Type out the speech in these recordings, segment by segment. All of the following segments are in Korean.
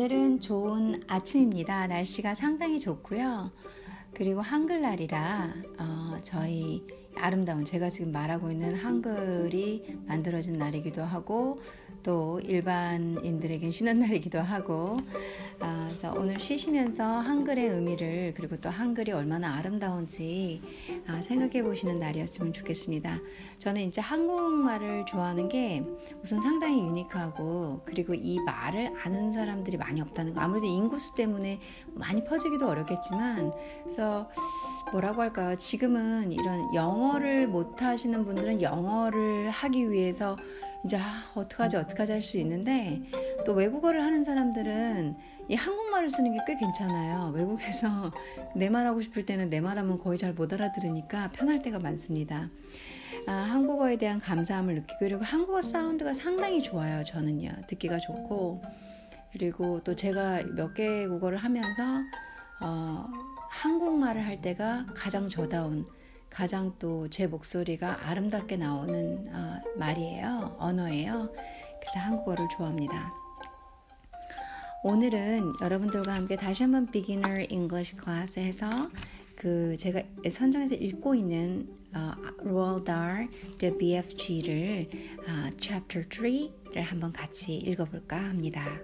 오늘은 좋은 아침입니다. 날씨가 상당히 좋고요. 그리고 한글날이라 어, 저희 아름다운 제가 지금 말하고 있는 한글이 만들어진 날이기도 하고 또 일반인들에겐 쉬는 날이기도 하고 아, 그래서 오늘 쉬시면서 한글의 의미를 그리고 또 한글이 얼마나 아름다운지 아, 생각해 보시는 날이었으면 좋겠습니다. 저는 이제 한국말을 좋아하는 게 우선 상당히 유니크하고 그리고 이 말을 아는 사람들이 많이 없다는 거 아무래도 인구수 때문에 많이 퍼지기도 어렵겠지만 그래서 뭐라고 할까요? 지금은 이런 영어를 못 하시는 분들은 영어를 하기 위해서 이제 아, 어떡하지 어떡하지 할 수 있는데 또 외국어를 하는 사람들은 이 한국말을 쓰는 게 꽤 괜찮아요. 외국에서 내 말하고 싶을 때는 내 말하면 거의 잘 못 알아들으니까 편할 때가 많습니다. 아, 한국어에 대한 감사함을 느끼고 그리고 한국어 사운드가 상당히 좋아요. 저는요. 듣기가 좋고 그리고 또 제가 몇 개 국어를 하면서 어, 한국말을 할 때가 가장 저다운 가장 또 제 목소리가 아름답게 나오는 어, 말이에요. 언어예요. 그래서 한국어를 좋아합니다. 오늘은 여러분들과 함께 다시 한번 Beginner English Class 해서 그 제가 선정해서 읽고 있는 어, Roald Dahl The BFG를 어, Chapter 3를 한번 같이 읽어볼까 합니다.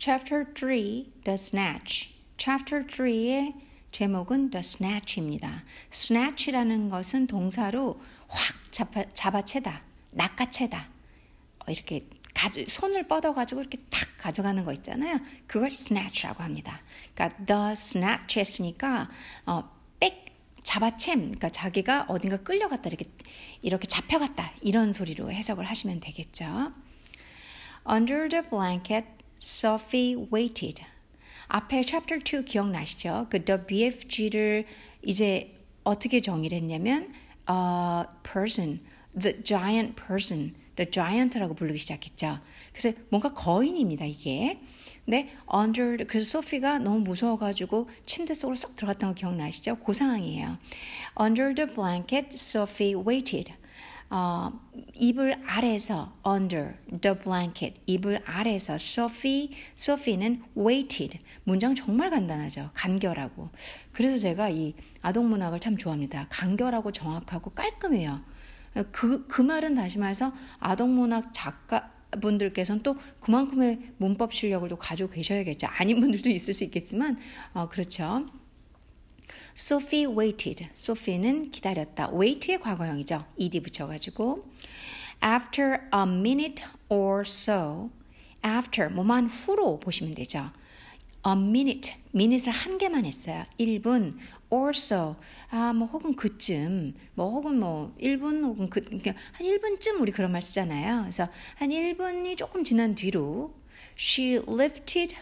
Chapter 3 The Snatch Chapter 3의 제목은 The Snatch입니다. Snatch라는 것은 동사로 확 잡아, 잡아채다, 낚아채다. 어, 이렇게 가져, 손을 뻗어가지고 이렇게 탁 가져가는 거 있잖아요. 그걸 snatch라고 합니다. 그러니까 the snatch 했으니까 어, 빽 잡아챔, 그러니까 자기가 어딘가 끌려갔다 이렇게 이렇게 잡혀갔다 이런 소리로 해석을 하시면 되겠죠. Under the blanket, Sophie waited. 앞에 chapter 2 기억나시죠? 그 the BFG를 이제 어떻게 정의를 했냐면 uh, person, the giant person, the giant라고 부르기 시작했죠. 그래서 뭔가 거인입니다, 이게. 네, under 그래서 소피가 너무 무서워가지고 침대 속으로 쏙 들어갔던 거 기억나시죠? 그 상황이에요. Under the blanket, Sophie waited. 어, 이불 아래서 under the blanket 이불 아래서 Sophie Sophie는 waited 문장 정말 간단하죠 간결하고 그래서 제가 이 아동 문학을 참 좋아합니다 간결하고 정확하고 깔끔해요 그, 그 말은 다시 말해서 아동 문학 작가 분들께서는 또 그만큼의 문법 실력을 또 가지고 계셔야겠죠. 아닌 분들도 있을 수 있겠지만, 어, 그렇죠. Sophie waited. Sophie는 기다렸다. wait의 과거형이죠. ed 붙여가지고. After a minute or so. After, 뭐만 후로 보시면 되죠. A minute, minute을 한 개만 했어요. 1분 or so. 아, 뭐 혹은 그쯤, 뭐 혹은 뭐 1분 혹은 그, 그러니까 한 1분쯤 우리 그런 말 쓰잖아요. 그래서 한 1분이 조금 지난 뒤로 she lifted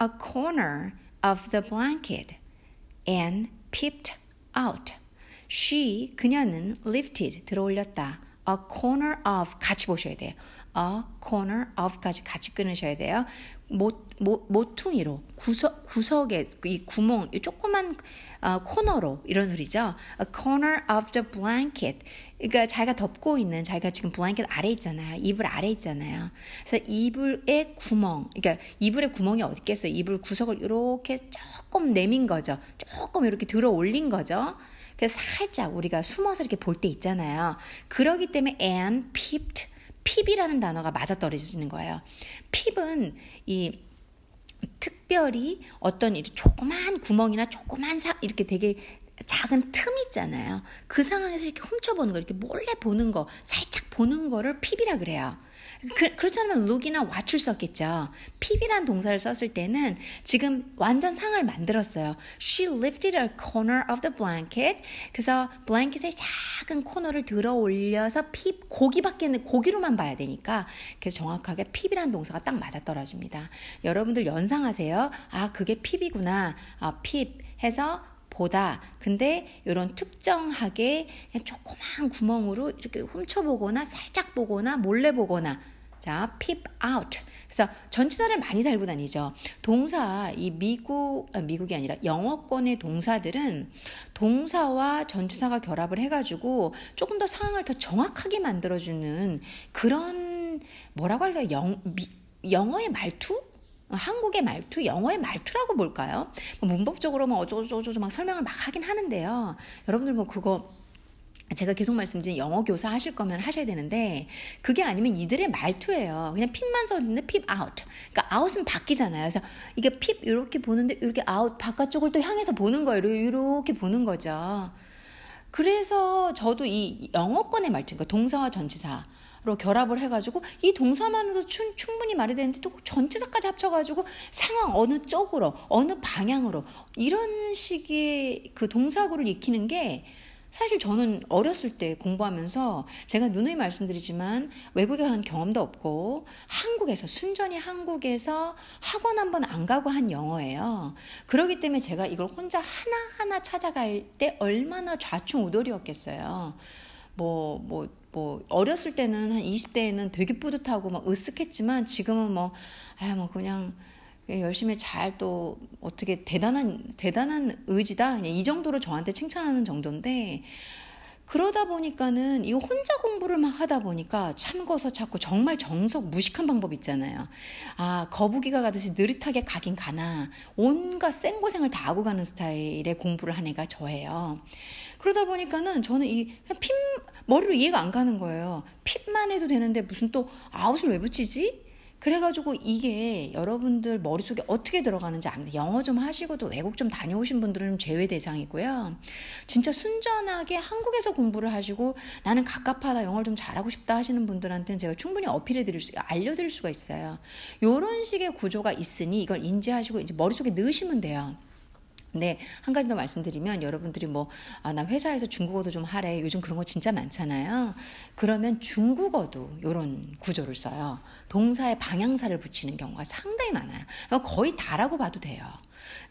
a corner of the blanket and peeped out. She 그녀는 lifted 들어올렸다. A corner of 같이 보셔야 돼요. A corner of까지 같이 끊으셔야 돼요. 모, 모, 모퉁이로 구석 구석에 이 구멍 이 조그만 어, 코너로 이런 소리죠. A corner of the blanket. 그러니까 자기가 덮고 있는 자기가 지금 블랭켓 아래 있잖아요. 이불 아래 있잖아요. 그래서 이불의 구멍. 그러니까 이불의 구멍이 어디 있겠어요? 이불 구석을 이렇게 조금 내민 거죠. 조금 이렇게 들어 올린 거죠. 그래서 살짝 우리가 숨어서 이렇게 볼 때 있잖아요. 그러기 때문에 and peeped 핍이라는 단어가 맞아떨어지는 거예요. 핍은 이 특별히 어떤 이 조그만 구멍이나 조그만 사 이렇게 되게 작은 틈 있잖아요. 그 상황에서 이렇게 훔쳐보는 거, 이렇게 몰래 보는 거, 살짝 보는 거를 핍이라 그래요. 그, 그렇잖아면 look이나 watch를 썼겠죠. 핍이란 동사를 썼을 때는 지금 완전 상을 만들었어요. She lifted a corner of the blanket. 그래서 블랭켓의 작은 코너를 들어 올려서 핍, 고기밖에, 고기로만 봐야 되니까. 그래서 정확하게 핍이란 동사가 딱 맞아 떨어집니다. 여러분들 연상하세요. 아, 그게 핍이구나. 아, 핍 해서 보다. 근데 이런 특정하게 조그만 구멍으로 이렇게 훔쳐보거나 살짝 보거나 몰래 보거나 자, peep out. 그래서 전치사를 많이 달고 다니죠. 동사 이 미국 아, 미국이 아니라 영어권의 동사들은 동사와 전치사가 결합을 해가지고 조금 더 상황을 더 정확하게 만들어주는 그런 뭐라고 할까요? 영 미, 영어의 말투? 한국의 말투, 영어의 말투라고 볼까요? 뭐 문법적으로 뭐 어쩌고저쩌고 막 설명을 막 하긴 하는데요. 여러분들 뭐 그거 제가 계속 말씀드린 영어 교사 하실 거면 하셔야 되는데 그게 아니면 이들의 말투예요. 그냥 peep만 써있는데 peep out. 그러니까 out은 바깥이잖아요. 그래서 이게 peep 이렇게 보는데 이렇게 아웃 바깥쪽을 또 향해서 보는 거예요. 이렇게 보는 거죠. 그래서 저도 이 영어권의 말투, 그러니까 동사와 전치사 로 결합을 해가지고 이 동사만으로도 충, 분히 말이 되는데 또 전치사까지 합쳐가지고 상황 어느 쪽으로 어느 방향으로 이런 식의 그 동사구를 익히는 게 사실 저는 어렸을 때 공부하면서 제가 누누이 말씀드리지만 외국에 간 경험도 없고 한국에서 순전히 한국에서 학원 한 번 안 가고 한 영어예요. 그렇기 때문에 제가 이걸 혼자 하나하나 찾아갈 때 얼마나 좌충우돌이었겠어요. 뭐, 뭐, 뭐, 어렸을 때는 한 20대에는 되게 뿌듯하고 막 으쓱했지만 지금은 뭐, 아, 뭐 그냥 열심히 잘 또 어떻게 대단한 대단한 의지다. 그냥 이 정도로 저한테 칭찬하는 정도인데 그러다 보니까는 이거 혼자 공부를 막 하다 보니까 참고서 찾고 정말 정석 무식한 방법 있잖아요. 아 거북이가 가듯이 느릿하게 가긴 가나 온갖 생고생을 다 하고 가는 스타일의 공부를 한 애가 저예요. 그러다 보니까는 저는 이핏 머리로 이해가 안 가는 거예요. 핏만 해도 되는데 무슨 또 아웃을 왜 붙이지? 그래가지고 이게 여러분들 머릿속에 어떻게 들어가는지 압니다. 영어 좀 하시고도 외국 좀 다녀오신 분들은 제외 대상이고요. 진짜 순전하게 한국에서 공부를 하시고 나는 갑갑하다 영어를 좀 잘하고 싶다 하시는 분들한테는 제가 충분히 어필해 드릴 수, 알려드릴 수가 있어요. 이런 식의 구조가 있으니 이걸 인지하시고 이제 머릿속에 넣으시면 돼요. 네, 한 가지 더 말씀드리면 여러분들이 뭐, 아, 나 회사에서 중국어도 좀 하래. 요즘 그런 거 진짜 많잖아요. 그러면 중국어도 이런 구조를 써요. 동사의 방향사를 붙이는 경우가 상당히 많아요. 거의 다라고 봐도 돼요.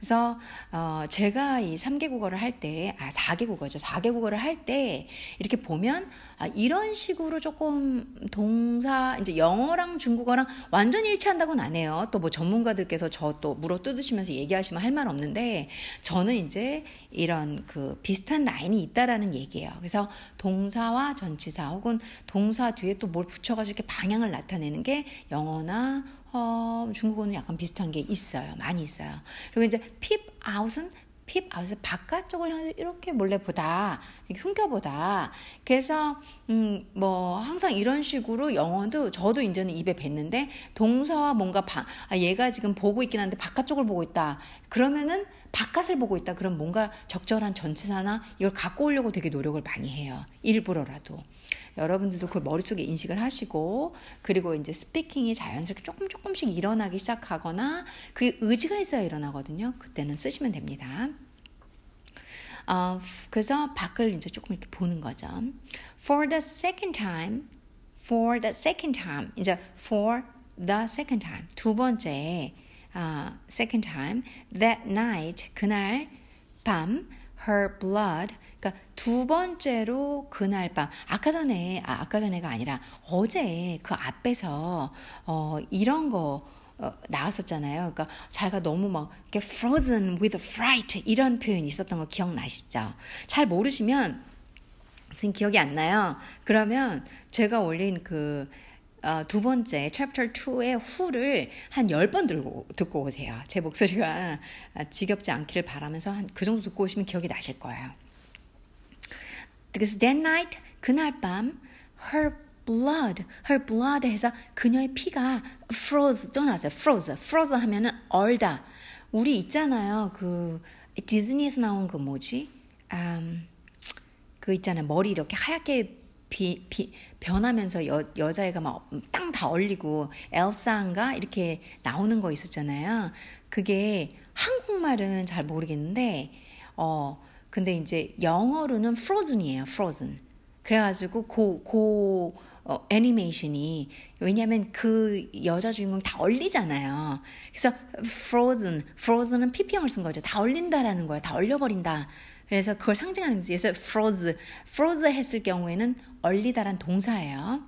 그래서 어 제가 이 3개 국어를 할 때, 아 4개 국어죠. 4개 국어를 할 때 이렇게 보면 아, 이런 식으로 조금 동사 이제 영어랑 중국어랑 완전 일치한다고는 안 해요. 또 뭐 전문가들께서 저 또 물어 뜯으시면서 얘기하시면 할 말 없는데 저는 이제 이런 그 비슷한 라인이 있다라는 얘기예요. 그래서 동사와 전치사 혹은 동사 뒤에 또 뭘 붙여가지고 이렇게 방향을 나타내는 게 영어나 어, 중국어는 약간 비슷한 게 있어요. 많이 있어요. 그리고 이제 핍 아웃은 핍 아웃은 바깥쪽을 이렇게 몰래 보다, 숨겨보다. 그래서 음, 뭐 항상 이런 식으로 영어도 저도 이제는 입에 뱉는데 동사와 뭔가 바, 아, 얘가 지금 보고 있긴 한데 바깥쪽을 보고 있다. 그러면은 바깥을 보고 있다. 그럼 뭔가 적절한 전치사나 이걸 갖고 오려고 되게 노력을 많이 해요. 일부러라도. 여러분들도 그걸 머릿속에 인식을 하시고 그리고 이제 스피킹이 자연스럽게 조금 조금씩 일어나기 시작하거나 그 의지가 있어야 일어나거든요. 그때는 쓰시면 됩니다. 어, 그래서 밖을 이제 조금 이렇게 보는 거죠. For the second time, for the second time, 이제 for the second time 두 번째 uh, second time that night 그날 밤 her blood 그러니까 두 번째로 그날 밤 아까 전에 아, 아까 전에가 아니라 어제 그 앞에서 어 이런 거 어, 나왔었잖아요. 그러니까 자기가 너무 막 이렇게 frozen with fright 이런 표현이 있었던 거 기억나시죠? 잘 모르시면 지금 기억이 안 나요. 그러면 제가 올린 그 어, 두 번째 챕터 2의 후를 한 10번 들고 듣고 오세요. 제 목소리가 지겹지 않기를 바라면서 한 그 정도 듣고 오시면 기억이 나실 거예요. 그래서 that night 그날 밤 her blood, her blood 해서 그녀의 피가 froze 또 나왔어요. froze, froze 하면은 얼다. 우리 있잖아요. 그 디즈니에서 나온 그 뭐지? 음, 그 있잖아요. 머리 이렇게 하얗게 비, 비, 변하면서 여, 여자애가 막 땅 다 얼리고 엘사인가 이렇게 나오는 거 있었잖아요. 그게 한국말은 잘 모르겠는데 어 근데 이제 영어로는 frozen이에요. frozen. 그래가지고 고, 고, 어, 애니메이션이 왜냐하면 그 여자 주인공 다 얼리잖아요. 그래서 frozen, frozen은 pp형을 쓴 거죠. 다 얼린다라는 거예요. 다 얼려버린다. 그래서 그걸 상징하는 거지. 그래서 froze, froze 했을 경우에는 얼리다란 동사예요.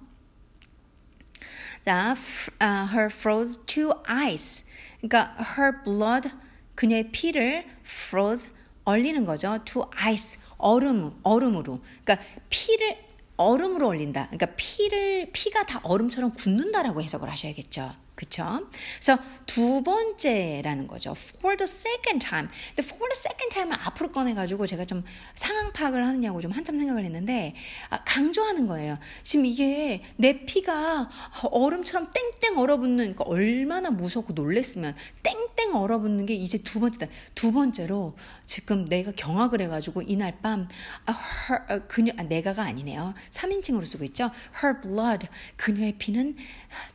자, uh, her froze to ice. 그러니까 her blood 그녀의 피를 froze 얼리는 거죠. to ice 얼음 얼음으로. 그러니까 피를 얼음으로 얼린다. 그러니까 피를 피가 다 얼음처럼 굳는다라고 해석을 하셔야겠죠. 그쵸? 그래서 두 번째라는 거죠. For the second time. 근데 for the second time을 앞으로 꺼내가지고 제가 좀 상황 파악을 하느냐고 좀 한참 생각을 했는데, 아, 강조하는 거예요. 지금 이게 내 피가 얼음처럼 땡땡 얼어붙는, 그러니까 얼마나 무섭고 놀랬으면 땡땡 얼어붙는 게 이제 두 번째다. 두 번째로 지금 내가 경악을 해가지고 이날 밤, 아, her, 아, 그녀, 아, 내가가 아니네요. 3인칭으로 쓰고 있죠. Her blood. 그녀의 피는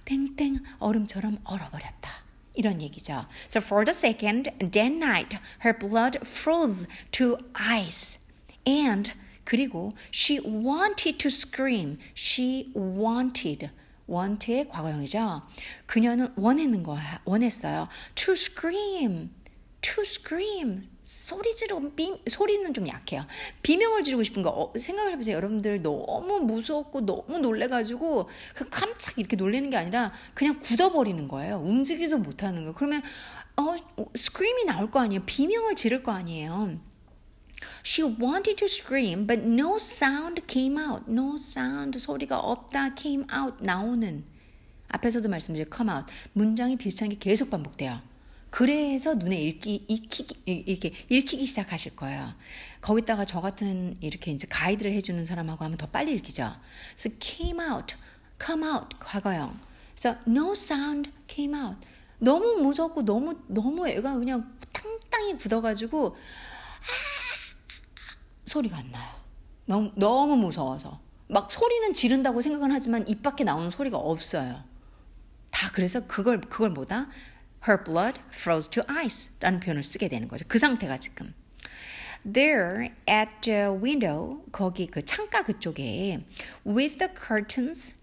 땡땡 얼음 처럼 얼어버렸다. 이런 얘기죠. So for the second, that night, her blood froze to ice. And 그리고 she wanted to scream. She wanted. want의 과거형이죠. 그녀는 원했는 거야. 원했어요. to scream. to scream. 소리 지르고 비, 소리는 좀 약해요. 비명을 지르고 싶은 거 어, 생각을 해보세요. 여러분들 너무 무섭고 너무 놀래가지고 그 깜짝 이렇게 놀래는 게 아니라 그냥 굳어버리는 거예요. 움직이지도 못하는 거. 그러면 어 스크림이 나올 거 아니에요. 비명을 지를 거 아니에요. She wanted to scream, but no sound came out. No sound 소리가 없다 came out 나오는 앞에서도 말씀드린 come out 문장이 비슷한 게 계속 반복돼요. 그래서 눈에 읽기, 익히기, 이렇게 읽히기 시작하실 거예요. 거기다가 저 같은 이렇게 이제 가이드를 해주는 사람하고 하면 더 빨리 읽히죠. 그래서 came out, come out, 과거형. 그래서 no sound came out. 너무 무섭고 너무, 너무 애가 그냥 땅땅이 굳어가지고, 아, 소리가 안 나요. 너무, 너무 무서워서. 막 소리는 지른다고 생각은 하지만 입 밖에 나오는 소리가 없어요. 다 그래서 그걸, 그걸 뭐다? Her blood froze to ice 라는 표현을 쓰게 되는 거죠. 그 상태가 지금. There at the window 거기 그 창가 그쪽에 with the curtains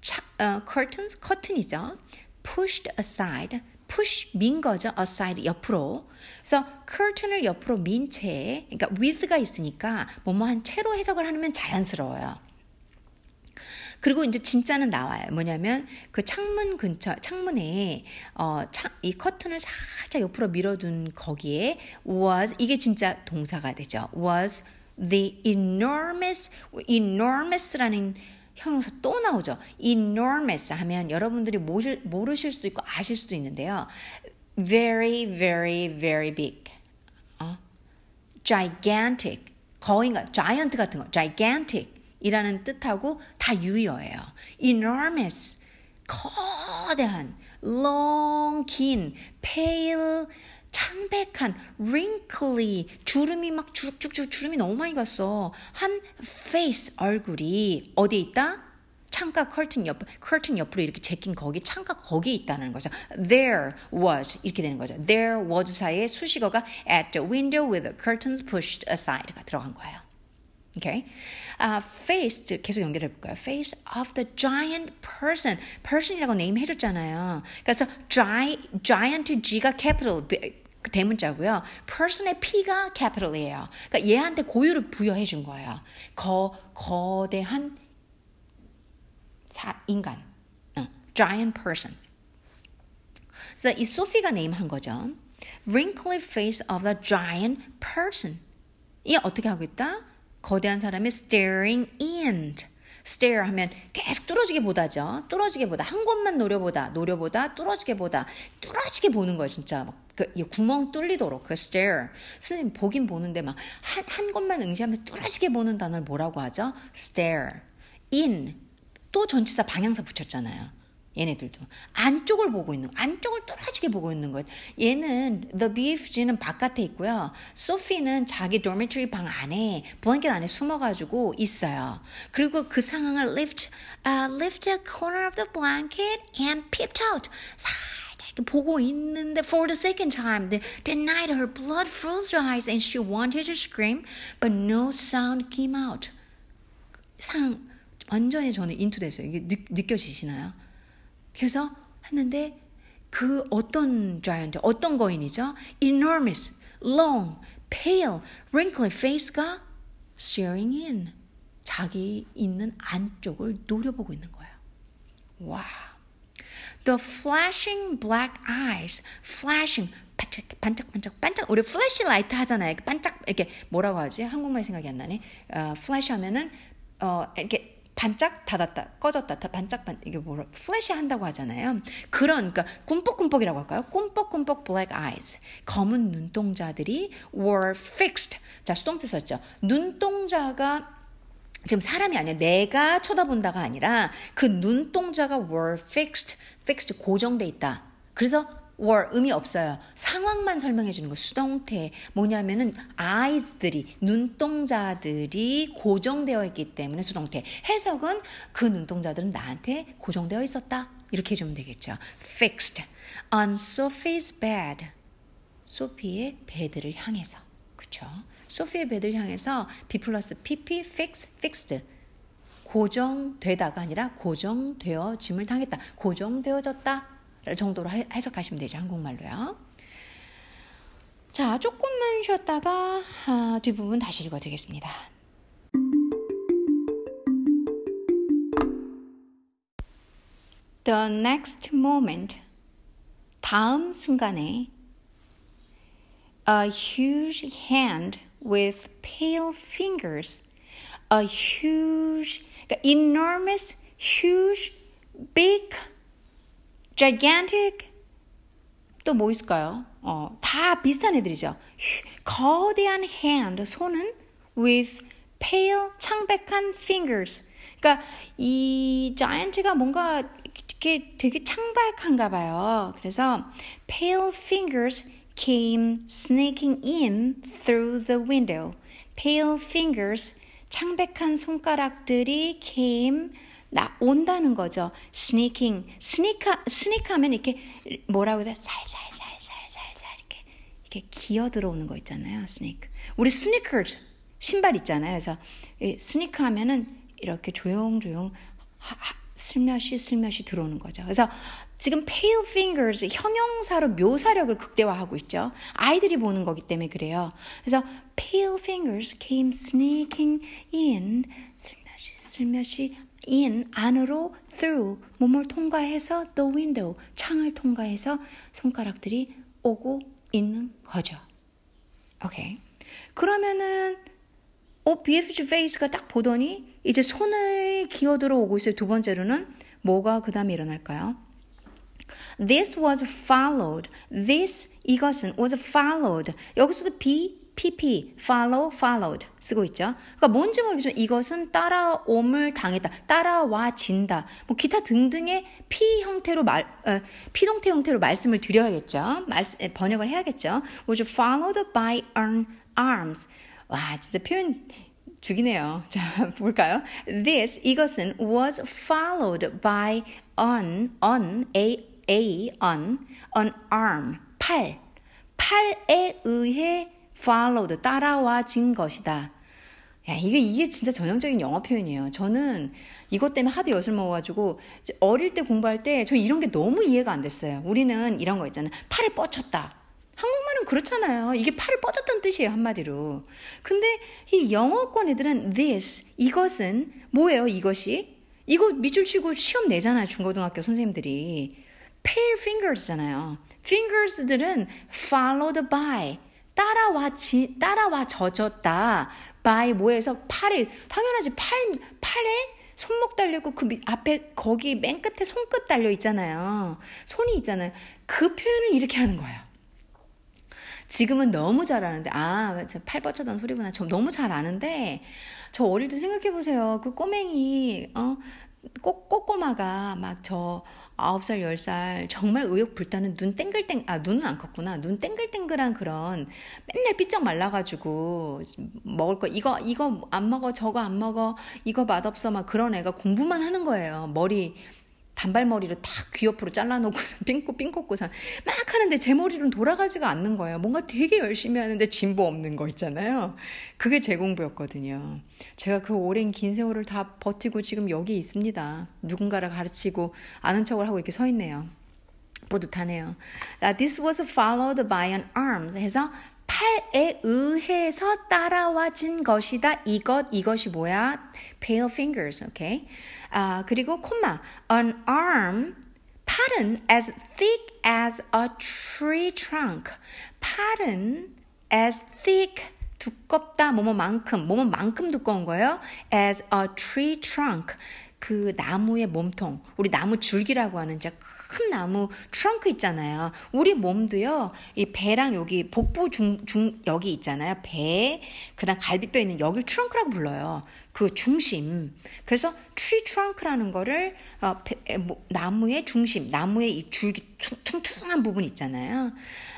차, uh, curtains 커튼이죠. pushed aside push 민 거죠. aside 옆으로. 그래서 curtain을 옆으로 민 채, 그러니까 with가 있으니까 뭐뭐 한 채로 해석을 하면 자연스러워요. 그리고 이제 진짜는 나와요. 뭐냐면 그 창문 근처 창문에 어, 창, 이 커튼을 살짝 옆으로 밀어둔 거기에 was 이게 진짜 동사가 되죠. was the enormous enormous라는 형용사 또 나오죠. enormous 하면 여러분들이 모실, 모르실 수도 있고 아실 수도 있는데요. very very very big. 어? gigantic 거인가 giant 같은 거 gigantic 이라는 뜻하고 다 유효해요. enormous, 거대한, long, 긴, pale, 창백한, wrinkly, 주름이 막 주룩주룩 주름이 너무 많이 갔어. 한 face, 얼굴이 어디에 있다? 창가 커튼 옆, 커튼 옆으로 이렇게 제낀 거기 창가 거기에 있다는 거죠. There was 이렇게 되는 거죠. There was 사이에 수식어가 at the window with the curtains pushed aside가 들어간 거예요. Okay. Uh, face 계속 연결해 볼까요? Face of the giant person. person이라고 네임 해줬잖아요. 그래서 gi, giant G가 capital 대문자고요. person의 P가 capital이에요. 그러니까 얘한테 고유를 부여해 준 거예요. 거 거대한 사, 인간. 어, giant person. 그래서 이 소피가 네임한 거죠. wrinkly face of the giant person. 이 어떻게 하고 있다? 거대한 사람의 staring in. stare 하면 계속 뚫어지게 보다죠. 뚫어지게 보다. 한 곳만 노려보다, 노려보다, 뚫어지게 보다. 뚫어지게 보는 거예요, 진짜. 막, 그, 구멍 뚫리도록. 그 stare. 선생님 보긴 보는데 막, 한, 한 곳만 응시하면서 뚫어지게 보는 단어를 뭐라고 하죠? stare. in. 또 전치사 방향사 붙였잖아요. 얘네들도 안쪽을 보고 있는 안쪽을 뚫어지게 보고 있는 것. 얘는 the BFG는 바깥에 있고요. 소피는 자기 dormitory 방 안에 블랭켓 안에 숨어가지고 있어요. 그리고 그 상황을 lift uh, lift the corner of the blanket and peeped out. 살짝 보고 있는데 for the second time the, that night her blood froze her eyes and she wanted to scream but no sound came out. 상 완전히 저는 인투됐어요. 이게 느, 느껴지시나요? 그래서 했는데 그 어떤 giant, 어떤 거인이죠? enormous, long, pale, wrinkly face가 staring in. 자기 있는 안쪽을 노려보고 있는 거예요. 와. The flashing black eyes, flashing 반짝 반짝 반짝 반짝 우리 light 하잖아요. 반짝 이렇게 뭐라고 하지? 한국말 생각이 안 나네. 어, 플래시 하면은 어 이렇게 반짝 닫았다 꺼졌다 반짝 반 이게 뭐라 플래시 한다고 하잖아요. 그런 그러니까 꿈뻑꿈뻑이라고 할까요? 꿈뻑꿈뻑 black eyes 검은 눈동자들이 were fixed 자 수동태 썼죠. 눈동자가 지금 사람이 아니야. 내가 쳐다본다가 아니라 그 눈동자가 were fixed, fixed 고정돼 있다. 그래서 were 의미 없어요. 상황만 설명해 주는 거 수동태 뭐냐면은 eyes들이 눈동자들이 고정되어 있기 때문에 수동태 해석은 그 눈동자들은 나한테 고정되어 있었다 이렇게 해주면 되겠죠. fixed on Sophie's bed 소피의 베드를 향해서 그쵸? 소피의 베드를 향해서 B 플러스 PP fix fixed 고정되다가 아니라 고정되어짐을 당했다. 고정되어졌다. 정도로 해석하시면 되죠. 한국말로요. 자, 조금만 쉬었다가 아, 뒷부분 다시 읽어드리겠습니다. The next moment, 다음 순간에 a huge hand with pale fingers, a huge, enormous, huge, big gigantic 또 뭐 있을까요? 어, 다 비슷한 애들이죠. 거대한 hand 손은 with pale 창백한 fingers. 그러니까 이 giant가 뭔가 이렇게 되게 창백한가 봐요. 그래서 pale fingers came sneaking in through the window. pale fingers 창백한 손가락들이 came 나 온다는 거죠. sneak, sneak 하면 이렇게 뭐라고 해야 살살살살살살 이렇게 이렇게 기어 들어오는 거 있잖아요. sneak. 우리 sneakers 신발 있잖아요. 그래서 sneak 하면은 이렇게 조용조용 하, 하, 슬며시 슬며시 들어오는 거죠. 그래서 지금 pale fingers 형용사로 묘사력을 극대화하고 있죠. 아이들이 보는 거기 때문에 그래요. 그래서 pale fingers came sneaking in 슬며시 슬며시 in 안으로 through 몸을 통과해서 the window 창을 통과해서 손가락들이 오고 있는 거죠. 오케이. 그러면은 어 BFG face가 딱 보더니 이제 손을 기어 들어 오고 있어요. 두 번째로는 뭐가 그 다음에 일어날까요? This was followed. This 이것은 was followed. 여기서도 be pp, follow, followed 쓰고 있죠. 그러니까 뭔지 모르겠지만 이것은 따라옴을 당했다, 따라와진다, 뭐 기타 등등의 피 형태로 말, 어, 피동태 형태로 말씀을 드려야겠죠. 말, 번역을 해야겠죠. was followed by an arms. 와, 진짜 표현 죽이네요. 자, 볼까요? This, 이것은 was followed by on, on, a, a, on, an arm, 팔. 팔에 의해 followed 따라와진 것이다. 야, 이게 이게 진짜 전형적인 영어 표현이에요. 저는 이것 때문에 하도 엿을 먹어가지고 어릴 때 공부할 때 저 이런 게 너무 이해가 안 됐어요. 우리는 이런 거 있잖아요. 팔을 뻗쳤다. 한국말은 그렇잖아요. 이게 팔을 뻗었다는 뜻이에요, 한마디로. 근데 이 영어권 애들은 this, 이것은 뭐예요, 이것이? 이거 밑줄 치고 시험 내잖아요, 중고등학교 선생님들이. pale fingers잖아요. fingers들은 followed by, 따라와 지, 따라와 젖었다. by 뭐에서 팔에 당연하지 팔 팔에 손목 달렸고 그 앞에 거기 맨 끝에 손끝 달려 있잖아요. 손이 있잖아요. 그 표현을 이렇게 하는 거예요. 지금은 너무 잘 아는데 아 팔 뻗쳤다는 소리구나. 저 너무 잘 아는데 저 어릴 때 생각해 보세요. 그 꼬맹이 어 꼬, 꼬꼬마가 막 저 아홉 살, 열살 정말 의욕 불타는 눈 땡글땡 아 눈은 안 컸구나. 눈 땡글땡글한 그런 맨날 삐쩍 말라 가지고 먹을 거 이거 이거 안 먹어 저거 안 먹어 이거 맛없어 막 그런 애가 공부만 하는 거예요. 머리 단발머리로 탁귀 옆으로 잘라놓고서 삥꼬 삥꼬고서 막 하는데 제 머리로는 돌아가지가 않는 거예요. 뭔가 되게 열심히 하는데 진보 없는 거 있잖아요. 그게 제 공부였거든요. 제가 그 오랜 긴 세월을 다 버티고 지금 여기 있습니다. 누군가를 가르치고 아는 척을 하고 이렇게 서 있네요. 뿌듯하네요. This was followed by an arms 해서 팔에 의해서 따라와진 것이다. 이것 이것이 뭐야? Pale fingers, 오케이. Okay? 아, 그리고 콤마, an arm, 팔은 as thick as a tree trunk. 팔은 as thick 두껍다 뭐뭐만큼 뭐뭐만큼 두꺼운 거예요. as a tree trunk. 그 나무의 몸통, 우리 나무 줄기라고 하는 큰 나무 trunk 있잖아요. 우리 몸도요, 이 배랑 여기 복부 중, 중, 여기 있잖아요. 배, 그 다음 갈비뼈 있는 여기를 trunk라고 불러요. 그 중심. 그래서 tree trunk라는 거를, 어, 배, 뭐, 나무의 중심, 나무의 이 줄기 퉁, 퉁한 부분 있잖아요.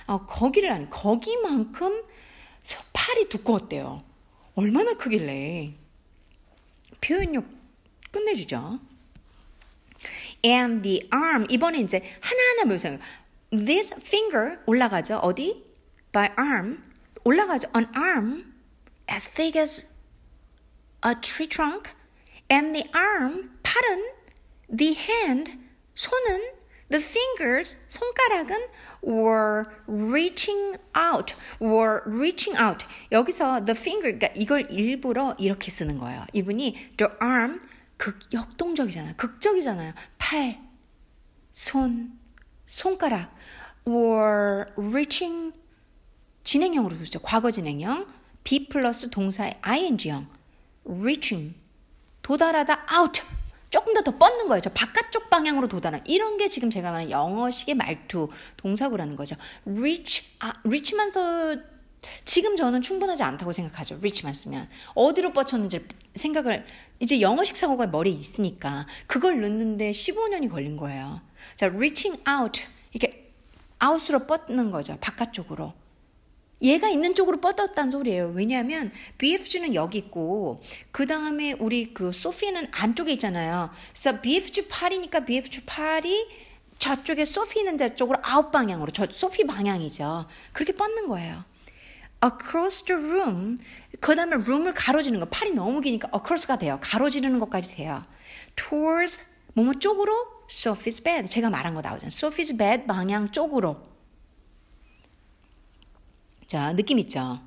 어, 거기를 한, 거기만큼 팔이 두꺼웠대요. 얼마나 크길래. 표현력 끝내주죠. And the arm 이번에 이제 하나하나 묘사해요. This finger 올라가죠. 어디? By arm 올라가죠. An arm as thick as a tree trunk. And the arm 팔은 the hand 손은 the fingers 손가락은 were reaching out were reaching out 여기서 the finger 그러니까 이걸 일부러 이렇게 쓰는 거예요. 이분이 the arm 극, 역동적이잖아요. 극적이잖아요. 팔, 손, 손가락, or reaching 진행형으로 쓰죠. 과거 진행형. be 플러스 동사의 ing형. reaching. 도달하다 out. 조금 더 더 뻗는 거예요. 저 바깥쪽 방향으로 도달한. 이런 게 지금 제가 말하는 영어식의 말투, 동사구라는 거죠. reach, 아, reach만 써 지금 저는 충분하지 않다고 생각하죠. 리치만 쓰면. 어디로 뻗쳤는지 생각을, 이제 영어식 사고가 머리에 있으니까 그걸 넣는데 15년이 걸린 거예요. 자, reaching out. 이렇게 out으로 뻗는 거죠. 바깥쪽으로. 얘가 있는 쪽으로 뻗었다는 소리예요. 왜냐하면 BFG는 여기 있고 그 다음에 우리 그 소피는 안쪽에 있잖아요. 그래서 BFG 8이니까 BFG 8이 저쪽에 소피 있는 데 쪽으로 아웃 방향으로 저 소피 방향이죠. 그렇게 뻗는 거예요. Across the room. 그 다음에 room을 가로지는 거. 팔이 너무 기니까 across가 돼요. 가로지르는 것까지 돼요. towards 뭐뭐 쪽으로 Sophie's bed. 제가 말한 거 나오잖아요. Sophie's bed 방향 쪽으로. 자, 느낌 있죠?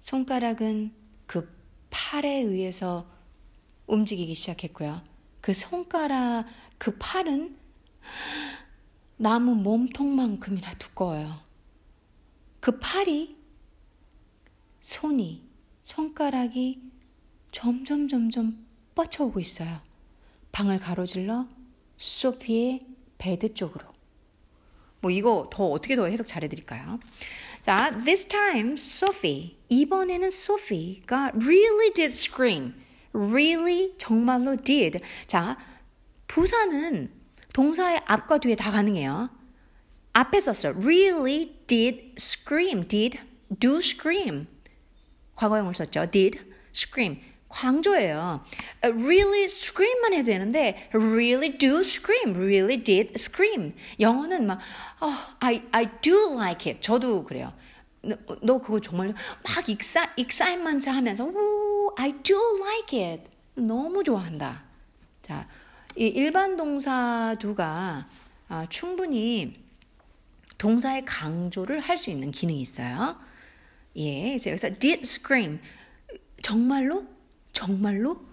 손가락은 그 팔에 의해서 움직이기 시작했고요. 그 손가락, 그 팔은 나무 몸통만큼이나 두꺼워요. 그 팔이 손이, 손가락이 점점 점점 뻗쳐오고 있어요. 방을 가로질러 소피의 베드 쪽으로. 뭐 이거 더 어떻게 더 해석 잘해드릴까요? 자, this time Sophie 이번에는 Sophie가 really did scream. really 정말로 did. 자, 부사는 동사의 앞과 뒤에 다 가능해요. 앞에 썼어요. really did scream. did do scream. 과거형을 썼죠. did scream. 광조예요. really scream만 해도 되는데 really do scream, really did scream. 영어는 막 oh, I I do like it. 저도 그래요. 너, 너 그거 정말 막 exci- excitement 하면서 오 I do like it. 너무 좋아한다. 자, 이 일반 동사 do가 아, 충분히 동사의 강조를 할 수 있는 기능이 있어요. 예, 그래서 did scream 정말로 정말로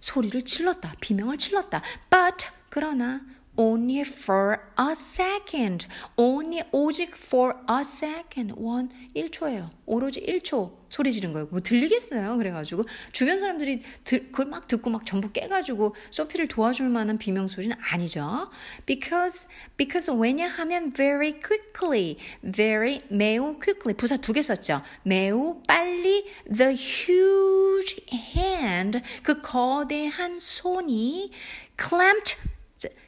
소리를 질렀다. 비명을 질렀다. But 그러나 only for a second. only 오직 for a second. 원 1초예요. 오로지 1초 소리 지른 거예요. 뭐 들리겠어요. 그래가지고 주변 사람들이 들, 그걸 막 듣고 막 전부 깨가지고 소피를 도와줄 만한 비명 소리는 아니죠. Because because 왜냐하면 very quickly, very 매우 quickly 부사 두 개 썼죠. 매우 빨리 the huge hand 그 거대한 손이 clamped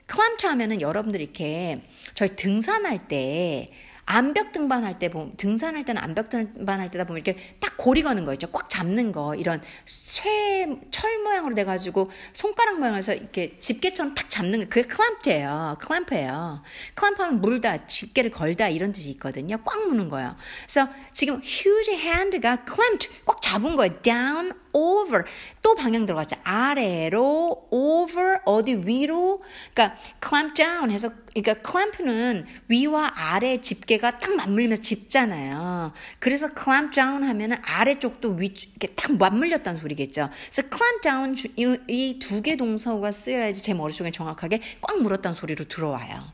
클램트 하면은 여러분들 이렇게 저희 등산할 때 암벽 등반할 때 보면 등산할 때는 암벽 등반할 때다 보면 이렇게 딱 고리 거는 거 있죠. 꽉 잡는 거 이런 쇠 철 모양으로 돼 가지고 손가락 모양에서 이렇게 집게처럼 탁 잡는 거 그게 클램프예요. 클램프예요. 클램프하면 물다, 집게를 걸다 이런 뜻이 있거든요. 꽉 무는 거예요. 그래서 지금 huge hand가 clamped 꽉 잡은 거예요. down over 또 방향 들어갔죠. 아래로 over 어디 위로 그러니까 clamp down 해서 그러니까 clamp는 위와 아래 집게가 딱 맞물리면서 집잖아요. 그래서 clamp down 하면은 아래쪽도 위 이렇게 딱 맞물렸다는 소리겠죠. 그래서 clamp down 이 두 개 동사가 쓰여야지 제 머릿속에 정확하게 꽉 물었다는 소리로 들어와요.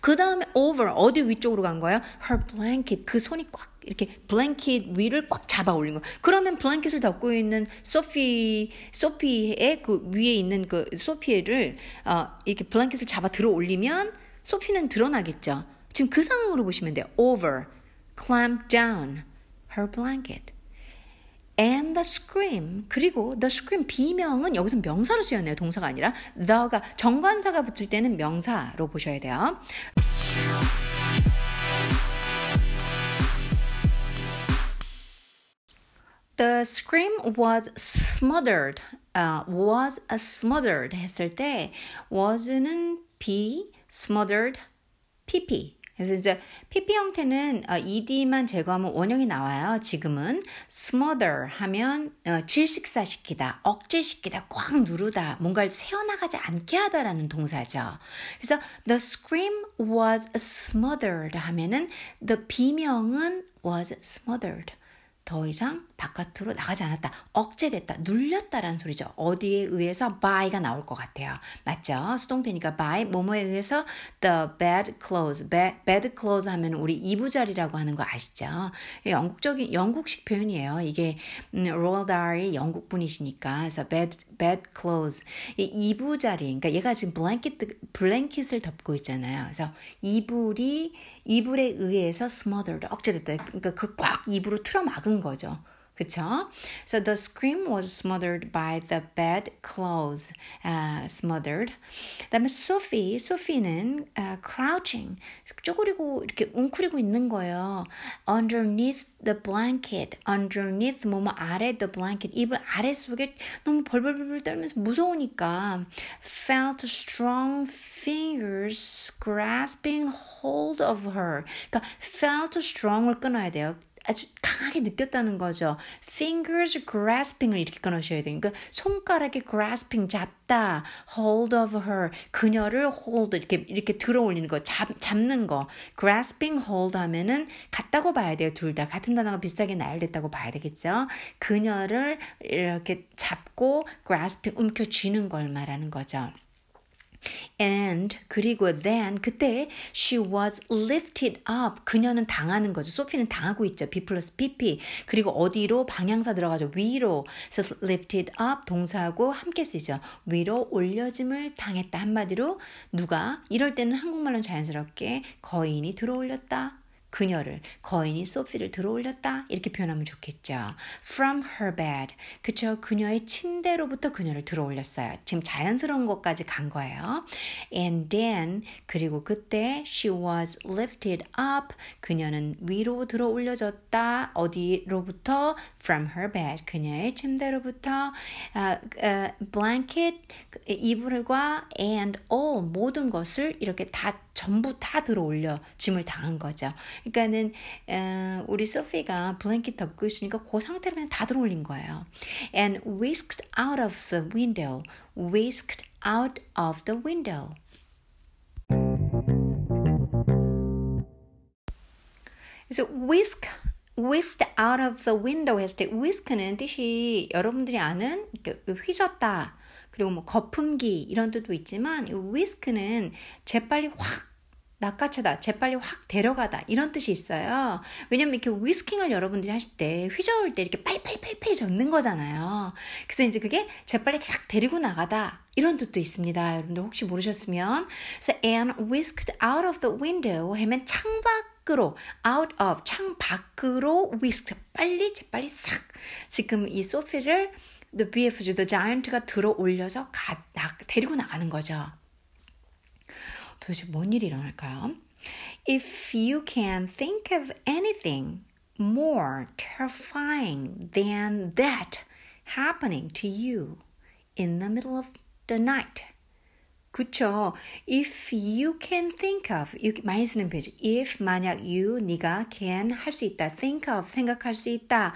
그 다음에 over 어디 위쪽으로 간 거예요? her blanket 그 손이 꽉 이렇게 블랭킷 위를 꽉 잡아 올린 거. 그러면 블랭킷을 덮고 있는 소피 소피의 그 위에 있는 그 소피를 어, 이렇게 블랭킷을 잡아 들어 올리면 소피는 드러나겠죠. 지금 그 상황으로 보시면 돼요. over, clamp down her blanket. And the scream 그리고 the scream 비명은 여기서 명사로 쓰였네요 동사가 아니라 the가 정관사가 붙을 때는 명사로 보셔야 돼요 The scream was smothered. Uh, was smothered 했을 때 was는 be, smothered, pp. 그래서 이제 pp 형태는 어, ed만 제거하면 원형이 나와요. 지금은 smother 하면 어, 질식사시키다, 억제시키다, 꽉 누르다, 뭔가를 새어나가지 않게 하다라는 동사죠. 그래서 the scream was smothered 하면은 the 비명은 was smothered. 더 이상 바깥으로 나가지 않았다. 억제됐다. 눌렸다라는 소리죠. 어디에 의해서 by가 나올 것 같아요. 맞죠? 수동태니까 by 뭐뭐에 의해서 the bed clothes. bed, bed clothes 하면 우리 이부자리라고 하는 거 아시죠? 영국적인 영국식 표현이에요. 이게 음, 로ald R이 영국 분이시니까 그래서 bed bed clothes. 이 이부자리. 그러니까 얘가 지금 블랭킷 블랭킷을 덮고 있잖아요. 그래서 이불이 이불에 의해서 smothered 억제됐다. 그러니까 그걸 꽉 입으로 틀어막은 거죠. 그쵸? So the scream was smothered by the bed clothes. Uh, smothered. 그다음에 Sophie, Sophie는 uh, crouching, 쪼그리고 이렇게 웅크리고 있는 거예요. Underneath the blanket, underneath 뭐뭐 아래 the blanket, 이불 아래 속에 너무 벌벌벌 떨면서 무서우니까 felt strong fingers grasping hold of her. 그러니까 felt strong을 끊어야 돼요. 아주 강하게 느꼈다는 거죠. fingers grasping을 이렇게 끊으셔야 돼요. 그러니까 손가락에 grasping 잡다, hold of her 그녀를 hold 이렇게 이렇게 들어 올리는 거, 잡 잡는 거. grasping hold 하면은 같다고 봐야 돼요. 둘 다 같은 단어가 비슷하게 나열됐다고 봐야 되겠죠. 그녀를 이렇게 잡고 grasping 움켜쥐는 걸 말하는 거죠. And 그리고 then 그때 she was lifted up 그녀는 당하는 거죠. 소피는 당하고 있죠. B 플러스 PP 그리고 어디로 방향사 들어가죠. 위로 그래서 lifted up 동사하고 함께 쓰죠. 위로 올려짐을 당했다 한마디로 누가 이럴 때는 한국말로는 자연스럽게 거인이 들어올렸다. 그녀를 거인이 소피를 들어올렸다. 이렇게 표현하면 좋겠죠. From her bed. 그쵸? 그녀의 침대로부터 그녀를 들어올렸어요. 지금 자연스러운 것까지 간 거예요. And then 그리고 그때 she was lifted up. 그녀는 위로 들어올려졌다. 어디로부터? From her bed. 그녀의 침대로부터. uh, uh, blanket 이불과 and all 모든 것을 이렇게 다 전부 다 들어 올려 짐을 당한 거죠. 그러니까는 어, 우리 소피가 블랭킷 덮고 있으니까 그 상태로 그냥 다 들어 올린 거예요. And whisked out of the window. whisked out of the window. 그래서 whisk whisked out of the window 했을 때 whisk는 뜻이 여러분들이 아는 휘젓다 그리고 뭐 거품기 이런 뜻도 있지만 이 whisk는 재빨리 확 낚아채다, 재빨리 확 데려가다 이런 뜻이 있어요. 왜냐면 이렇게 위스킹을 여러분들이 하실 때 휘저을 때 이렇게 빨리빨리빨리 젓는 거잖아요. 그래서 이제 그게 재빨리 싹 데리고 나가다 이런 뜻도 있습니다. 여러분들 혹시 모르셨으면 그래서 Anne whisked out of the window 하면 창밖으로 out of 창 밖으로 whisked 빨리 재빨리 싹 지금 이 소피를 The BFG, The Giant가 들어 올려서 가, 나, 데리고 나가는 거죠. 도대체 뭔 일이 일어날까요? If you can think of anything more terrifying than that happening to you in the middle of the night. 그쵸. If you can think of, 많이 쓰는 표현 If 만약 you, 네가 can 할 수 있다. think of, 생각할 수 있다.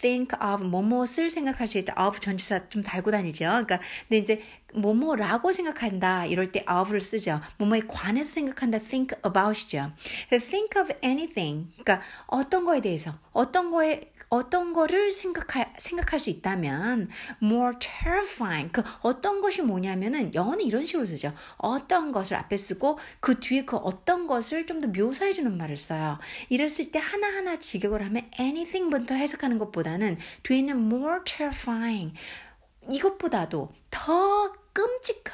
think of, 뭐뭇을 생각할 수 있다. of 전치사 좀 달고 다니죠. 그러니까, 근데 이제 뭐뭐라고 생각한다 이럴 때 of를 쓰죠. 뭐뭐에 관해서 생각한다 think about이죠. think of anything 그러니까 어떤 거에 대해서 어떤 거에 어떤 거를 생각할, 생각할 수 있다면 more terrifying 그 어떤 것이 뭐냐면은 영어는 이런 식으로 쓰죠. 어떤 것을 앞에 쓰고 그 뒤에 그 어떤 것을 좀 더 묘사해 주는 말을 써요. 이랬을 때 하나하나 직역을 하면 anything부터 해석하는 것보다는 뒤에는 more terrifying 이것보다도 더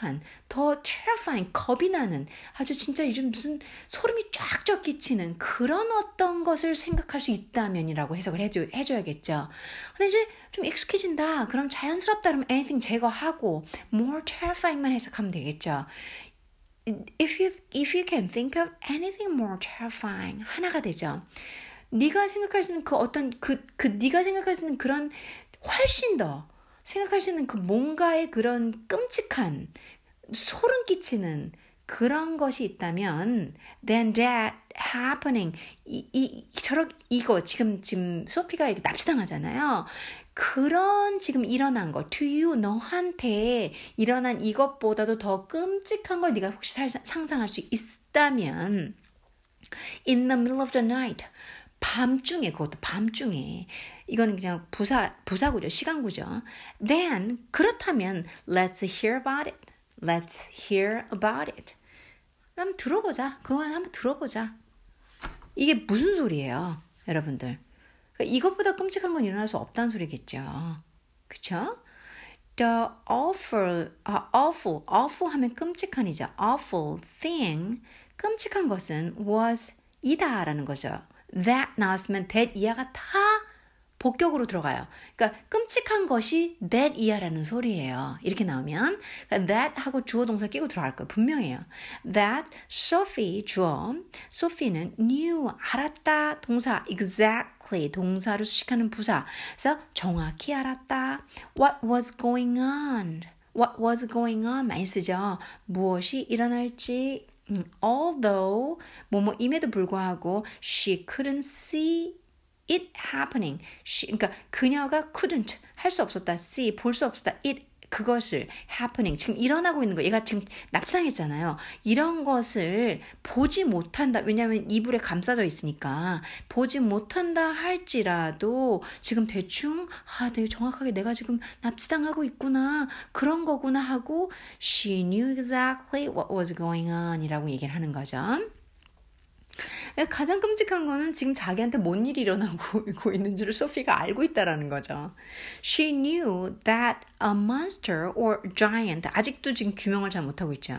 끔찍한, 더 terrifying, 겁이 나는 아주 진짜 요즘 무슨 소름이 쫙쫙 끼치는 그런 어떤 것을 생각할 수 있다면이라고 해석을 해줘, 해줘야겠죠. 근데 이제 좀 익숙해진다. 그럼 자연스럽다 그러면 anything 제거하고 more terrifying만 해석하면 되겠죠. If you, if you can think of anything more terrifying 하나가 되죠. 네가 생각할 수 있는 그 어떤 그, 그 네가 생각할 수 있는 그런 훨씬 더 있는 그 뭔가의 그런 끔찍한 소름 끼치는 그런 것이 있다면 then that happening 이, 이 저렇 이거 지금 지금 소피가 이렇게 납치당하잖아요. 그런 지금 일어난 거 to you 너한테 일어난 이것보다도 더 끔찍한 걸 네가 혹시 살, 상상할 수 있다면 in the middle of the night 밤중에 그것도 밤중에 이거는 그냥 부사 부사구죠 시간구죠. Then 그렇다면 let's hear about it. Let's hear about it. 한번 들어보자. 그건 한번 들어보자. 이게 무슨 소리예요, 여러분들? 그러니까 이것보다 끔찍한 건 일어날 수 없다는 소리겠죠. 그쵸? The awful, uh, awful, awful 하면 끔찍한이죠. awful thing, 끔찍한 것은 was 이다라는 거죠. that 나왔으면 that 이하가 다 복격으로 들어가요. 그러니까 끔찍한 것이 that 이하라는 소리예요. 이렇게 나오면 그러니까 that 하고 주어 동사 끼고 들어갈 거예요. 분명해요. That Sophie 주어 Sophie는 knew 알았다 동사 exactly 동사로 수식하는 부사. 그래서 정확히 알았다. What was going on? What was going on 많이 쓰죠. 무엇이 일어날지 although 뭐뭐임에도 불구하고 she couldn't see it happening. She, 그러니까 그녀가 couldn't 할 수 없었다. see 볼 수 없었다. it 그것을 happening 지금 일어나고 있는 거 얘가 지금 납치당했잖아요. 이런 것을 보지 못한다. 왜냐하면 이불에 감싸져 있으니까 보지 못한다 할지라도 지금 대충 아, 되게 정확하게 내가 지금 납치당하고 있구나 그런 거구나 하고 she knew exactly what was going on이라고 얘기를 하는 거죠. 가장 끔찍한 거는 지금 자기한테 뭔 일이 일어나고 있는 줄을 소피가 알고 있다라는 거죠. She knew that a monster or giant 아직도 지금 규명을 잘 못하고 있죠.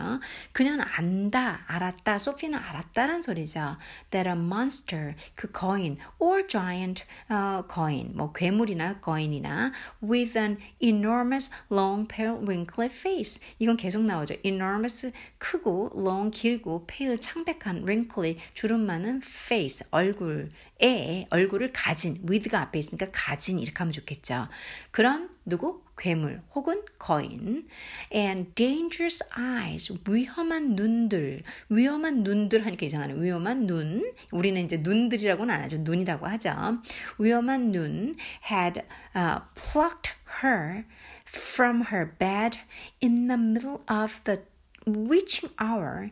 그녀는 안다, 알았다, 소피는 알았다는 소리죠. That a monster 그 거인 or giant 어, 거인 뭐 괴물이나 거인이나 with an enormous long pale wrinkly face 이건 계속 나오죠. enormous 크고 long 길고 pale 창백한 wrinkly 주름 많은 face 얼굴에 얼굴을 가진 with가 앞에 있으니까 가진 이렇게 하면 좋겠죠. 그런 누구 괴물 혹은 거인 and dangerous eyes 위험한 눈들 위험한 눈들 하니까 이상하네 위험한 눈 우리는 이제 눈들이라고는 안 하죠 눈이라고 하죠 위험한 눈 had uh, plucked her from her bed in the middle of the witching hour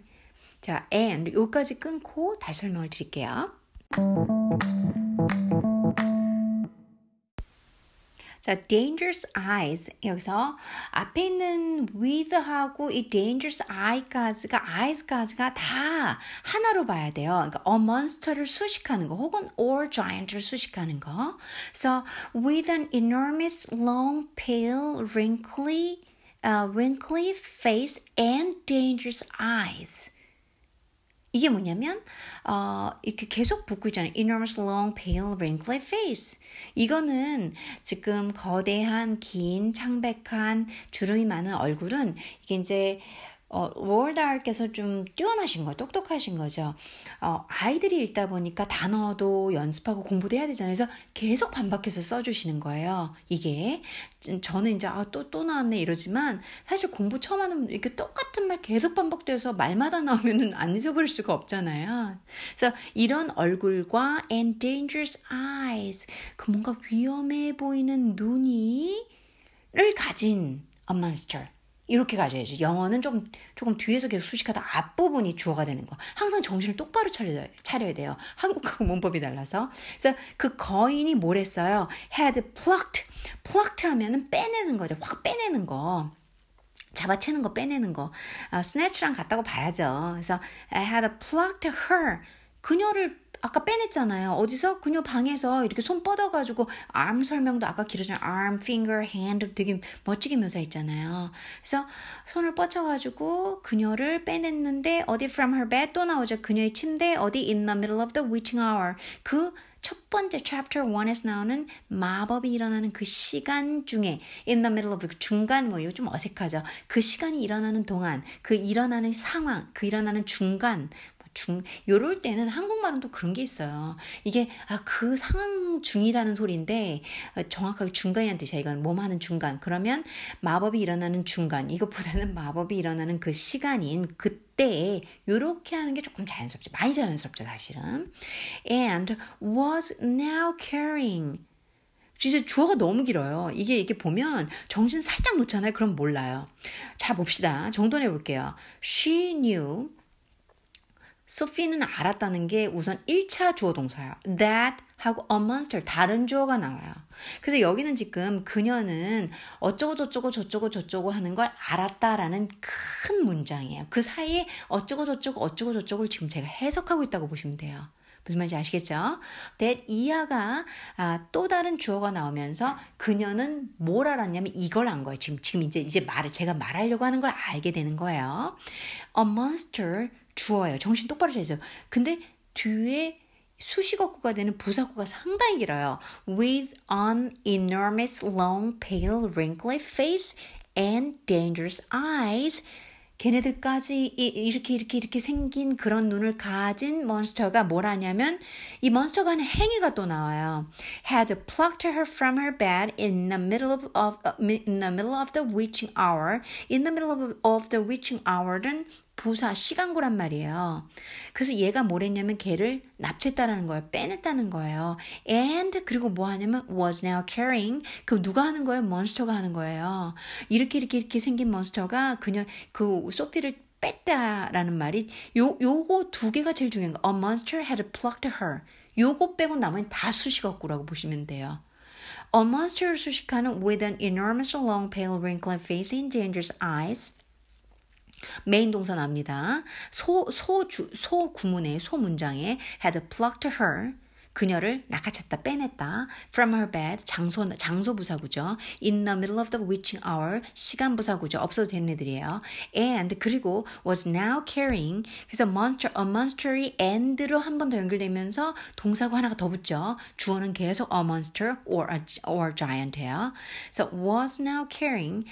자 and 여기까지 끊고 다시 설명을 드릴게요 자, dangerous eyes. 여기서 앞에 있는 with하고 이 dangerous eye까지가, eyes까지가 다 하나로 봐야 돼요. 그러니까 a monster를 수식하는 거 혹은 or giant를 수식하는 거. So, with an enormous, long, pale, wrinkly, uh, wrinkly face and dangerous eyes. 이게 뭐냐면 어, 이렇게 계속 붙고 있잖아요. Enormous long pale wrinkly face. 이거는 지금 거대한 긴 창백한 주름이 많은 얼굴은 이게 이제 어, 월달께서 좀 뛰어나신 거, 똑똑하신 거죠. 어, 아이들이 읽다 보니까 단어도 연습하고 공부도 해야 되잖아요. 그래서 계속 반복해서 써주시는 거예요. 이게. 저는 이제, 아, 또, 또 나왔네 이러지만, 사실 공부 처음 하는 이렇게 똑같은 말 계속 반복돼서 말마다 나오면은 안 잊어버릴 수가 없잖아요. 그래서 이런 얼굴과 and dangerous eyes, 그 뭔가 위험해 보이는 눈이, 를 가진 a monster. 이렇게 가져야지. 영어는 좀 조금 뒤에서 계속 수식하다 앞부분이 주어가 되는 거. 항상 정신을 똑바로 차려, 차려야 돼요. 한국하고 문법이 달라서. 그래서 그 거인이 뭘 했어요? had plucked. plucked 하면은 빼내는 거죠. 확 빼내는 거. 잡아채는 거 빼내는 거. 어, snatch랑 같다고 봐야죠. 그래서 I had plucked her. 그녀를 아까 빼냈잖아요. 어디서? 그녀 방에서 이렇게 손 뻗어가지고 arm 설명도 아까 길어진 arm, finger, hand 되게 멋지게 묘사했잖아요. 그래서 손을 뻗쳐가지고 그녀를 빼냈는데 어디 from her bed 또 나오죠. 그녀의 침대 어디 in the middle of the witching hour 그 첫 번째 chapter 1에서 나오는 마법이 일어나는 그 시간 중에 in the middle of 중간 뭐 이거 좀 어색하죠. 그 시간이 일어나는 동안 그 일어나는 상황 그 일어나는 중간 중 요럴 때는 한국말은 또 그런 게 있어요. 이게 아 그 상황 중이라는 소리인데 어, 정확하게 중간이라는 뜻이야. 이건 몸 하는 중간. 그러면 마법이 일어나는 중간. 이것보다는 마법이 일어나는 그 시간인 그때 요렇게 하는 게 조금 자연스럽죠. 많이 자연스럽죠, 사실은. And was now carrying 진짜 주어가 너무 길어요. 이게 이렇게 보면 정신 살짝 놓잖아요. 그럼 몰라요. 자, 봅시다. 정돈해 볼게요. She knew 소피는 알았다는 게 우선 1차 주어 동사예요. That 하고 a monster 다른 주어가 나와요. 그래서 여기는 지금 그녀는 어쩌고 저쩌고 저쩌고 저쩌고 하는 걸 알았다라는 큰 문장이에요. 그 사이에 어쩌고 저쩌고 어쩌고 저쩌고를 지금 제가 해석하고 있다고 보시면 돼요. 무슨 말인지 아시겠죠? that 이하가 아, 또 다른 주어가 나오면서 그녀는 뭘 알았냐면 이걸 안 거예요. 지금 지금 이제 이제 말을 제가 말하려고 하는 걸 알게 되는 거예요. A monster 주어예요. 정신 똑바로 차리세요. 근데 뒤에 수식어구가 되는 부사구가 상당히 길어요. With an enormous long pale wrinkly face and dangerous eyes. 걔네들까지 이렇게 이렇게 이렇게 생긴 그런 눈을 가진 몬스터가 뭘 하냐면 이 몬스터가 하는 행위가 또 나와요. Had plucked her from her bed in the middle of, of in the middle of the witching hour. In the middle of, of the witching hour는 부사 시간구란 말이에요. 그래서 얘가 뭘 했냐면 걔를 납치했다라는 거예요. 빼냈다는 거예요. And 그리고 뭐 하냐면 was now carrying 그 누가 하는 거예요? 몬스터가 하는 거예요. 이렇게 이렇게 이렇게 생긴 몬스터가 그냥 그 소피를 뺐다라는 말이 요 요거 두 개가 제일 중요한 거. A monster had plucked her. 요거 빼고 나머지 다 수식어구라고 보시면 돼요. A monster 수식하는 with an enormous long pale wrinkled face and dangerous eyes. 메인 동사 나옵니다. 소, 소, 주, 소 구문에, 소 문장에 had plucked her. 그녀를 낚아챘다, 빼냈다. From her bed, 장소, 장소 부사구죠. In the middle of the witching hour, 시간 부사구죠. 없어도 되는 애들이에요. And, 그리고 was now carrying. 그래서 monster, a monster이 and로 한 번 더 연결되면서 동사구 하나가 더 붙죠. 주어는 계속 a monster or a, or giant예요. 그래서 was now carrying.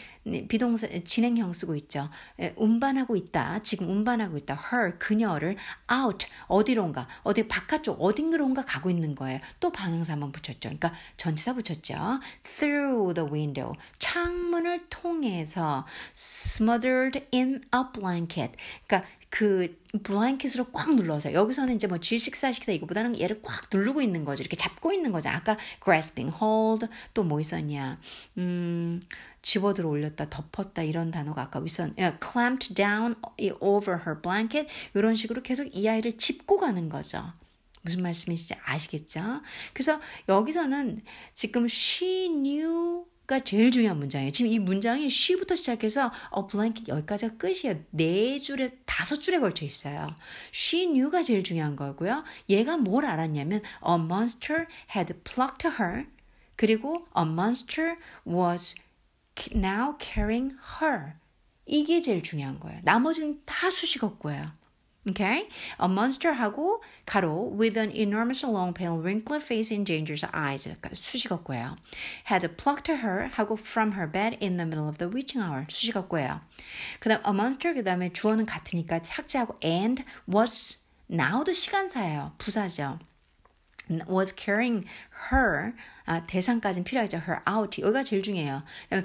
비동사, 진행형 쓰고 있죠. 운반하고 있다. 지금 운반하고 있다. her, 그녀를 out, 어디론가, 어디 바깥쪽, 어딘가론가 가고 있는 거예요. 또 방향사 한번 붙였죠. 그러니까 전치사 붙였죠. through the window 창문을 통해서 smothered in a blanket 그러니까 그 블랭킷으로 꽉 눌러서 여기서는 이제 뭐 질식사시키다 이거보다는 얘를 꽉 누르고 있는 거죠. 이렇게 잡고 있는 거죠. 아까 grasping hold 또 뭐 있었냐? 음 집어들어 올렸다, 덮었다 이런 단어가 아까 있었. clamped down over her blanket 이런 식으로 계속 이 아이를 짚고 가는 거죠. 무슨 말씀이신지 아시겠죠? 그래서 여기서는 지금 she knew 가 제일 중요한 문장이에요. 지금 이 문장이 she부터 시작해서 어 blanket 여기까지가 끝이에요. 네 줄에 다섯 줄에 걸쳐 있어요. she knew가 제일 중요한 거고요. 얘가 뭘 알았냐면 a monster had plucked her 그리고 a monster was now carrying her 이게 제일 중요한 거예요. 나머지는 다 수식어구예요. Okay? A monster하고 가로 with an enormous long pale wrinkled face and dangerous eyes 수식어구예요. Had plucked her 하고 from her bed in the middle of the witching hour 수식어구예요. 그 다음 a monster 그 다음에 주어는 같으니까 삭제하고 and was now도 시간사예요. 부사죠. was carrying her 아, 대상까지는 필요하죠. her out. 여기가 제일 중요해요.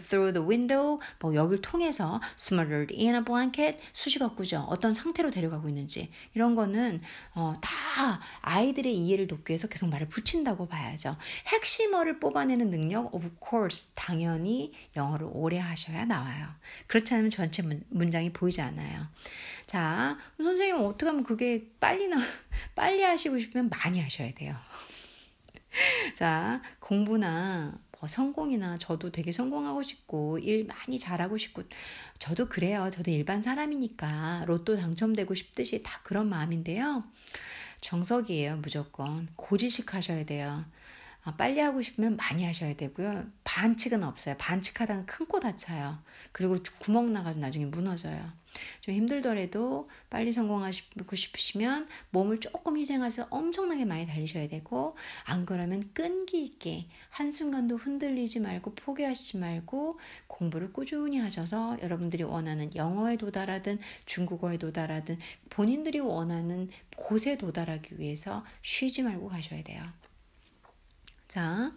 through the window, 뭐 여길 통해서 smothered in a blanket, 수식어구죠. 어떤 상태로 데려가고 있는지. 이런 거는 어, 다 아이들의 이해를 돕기 위해서 계속 말을 붙인다고 봐야죠. 핵심어를 뽑아내는 능력, of course, 당연히 영어를 오래 하셔야 나와요. 그렇지 않으면 전체 문, 문장이 보이지 않아요. 자, 선생님 어떻게 하면 그게 빨리 나, 빨리 하시고 싶으면 많이 하셔야 돼요. 자, 공부나 뭐 성공이나 저도 되게 성공하고 싶고 일 많이 잘하고 싶고 저도 그래요. 저도 일반 사람이니까 로또 당첨되고 싶듯이 다 그런 마음인데요. 정석이에요, 무조건. 고지식 하셔야 돼요. 아, 빨리 하고 싶으면 많이 하셔야 되고요. 반칙은 없어요. 반칙하다가 큰 코 다쳐요. 그리고 구멍 나가지고 나중에 무너져요. 좀 힘들더라도 빨리 성공하시고 싶으시면 몸을 조금 희생하셔서 엄청나게 많이 달리셔야 되고 안 그러면 끈기 있게 한순간도 흔들리지 말고 포기하시지 말고 공부를 꾸준히 하셔서 여러분들이 원하는 영어에 도달하든 중국어에 도달하든 본인들이 원하는 곳에 도달하기 위해서 쉬지 말고 가셔야 돼요. 자,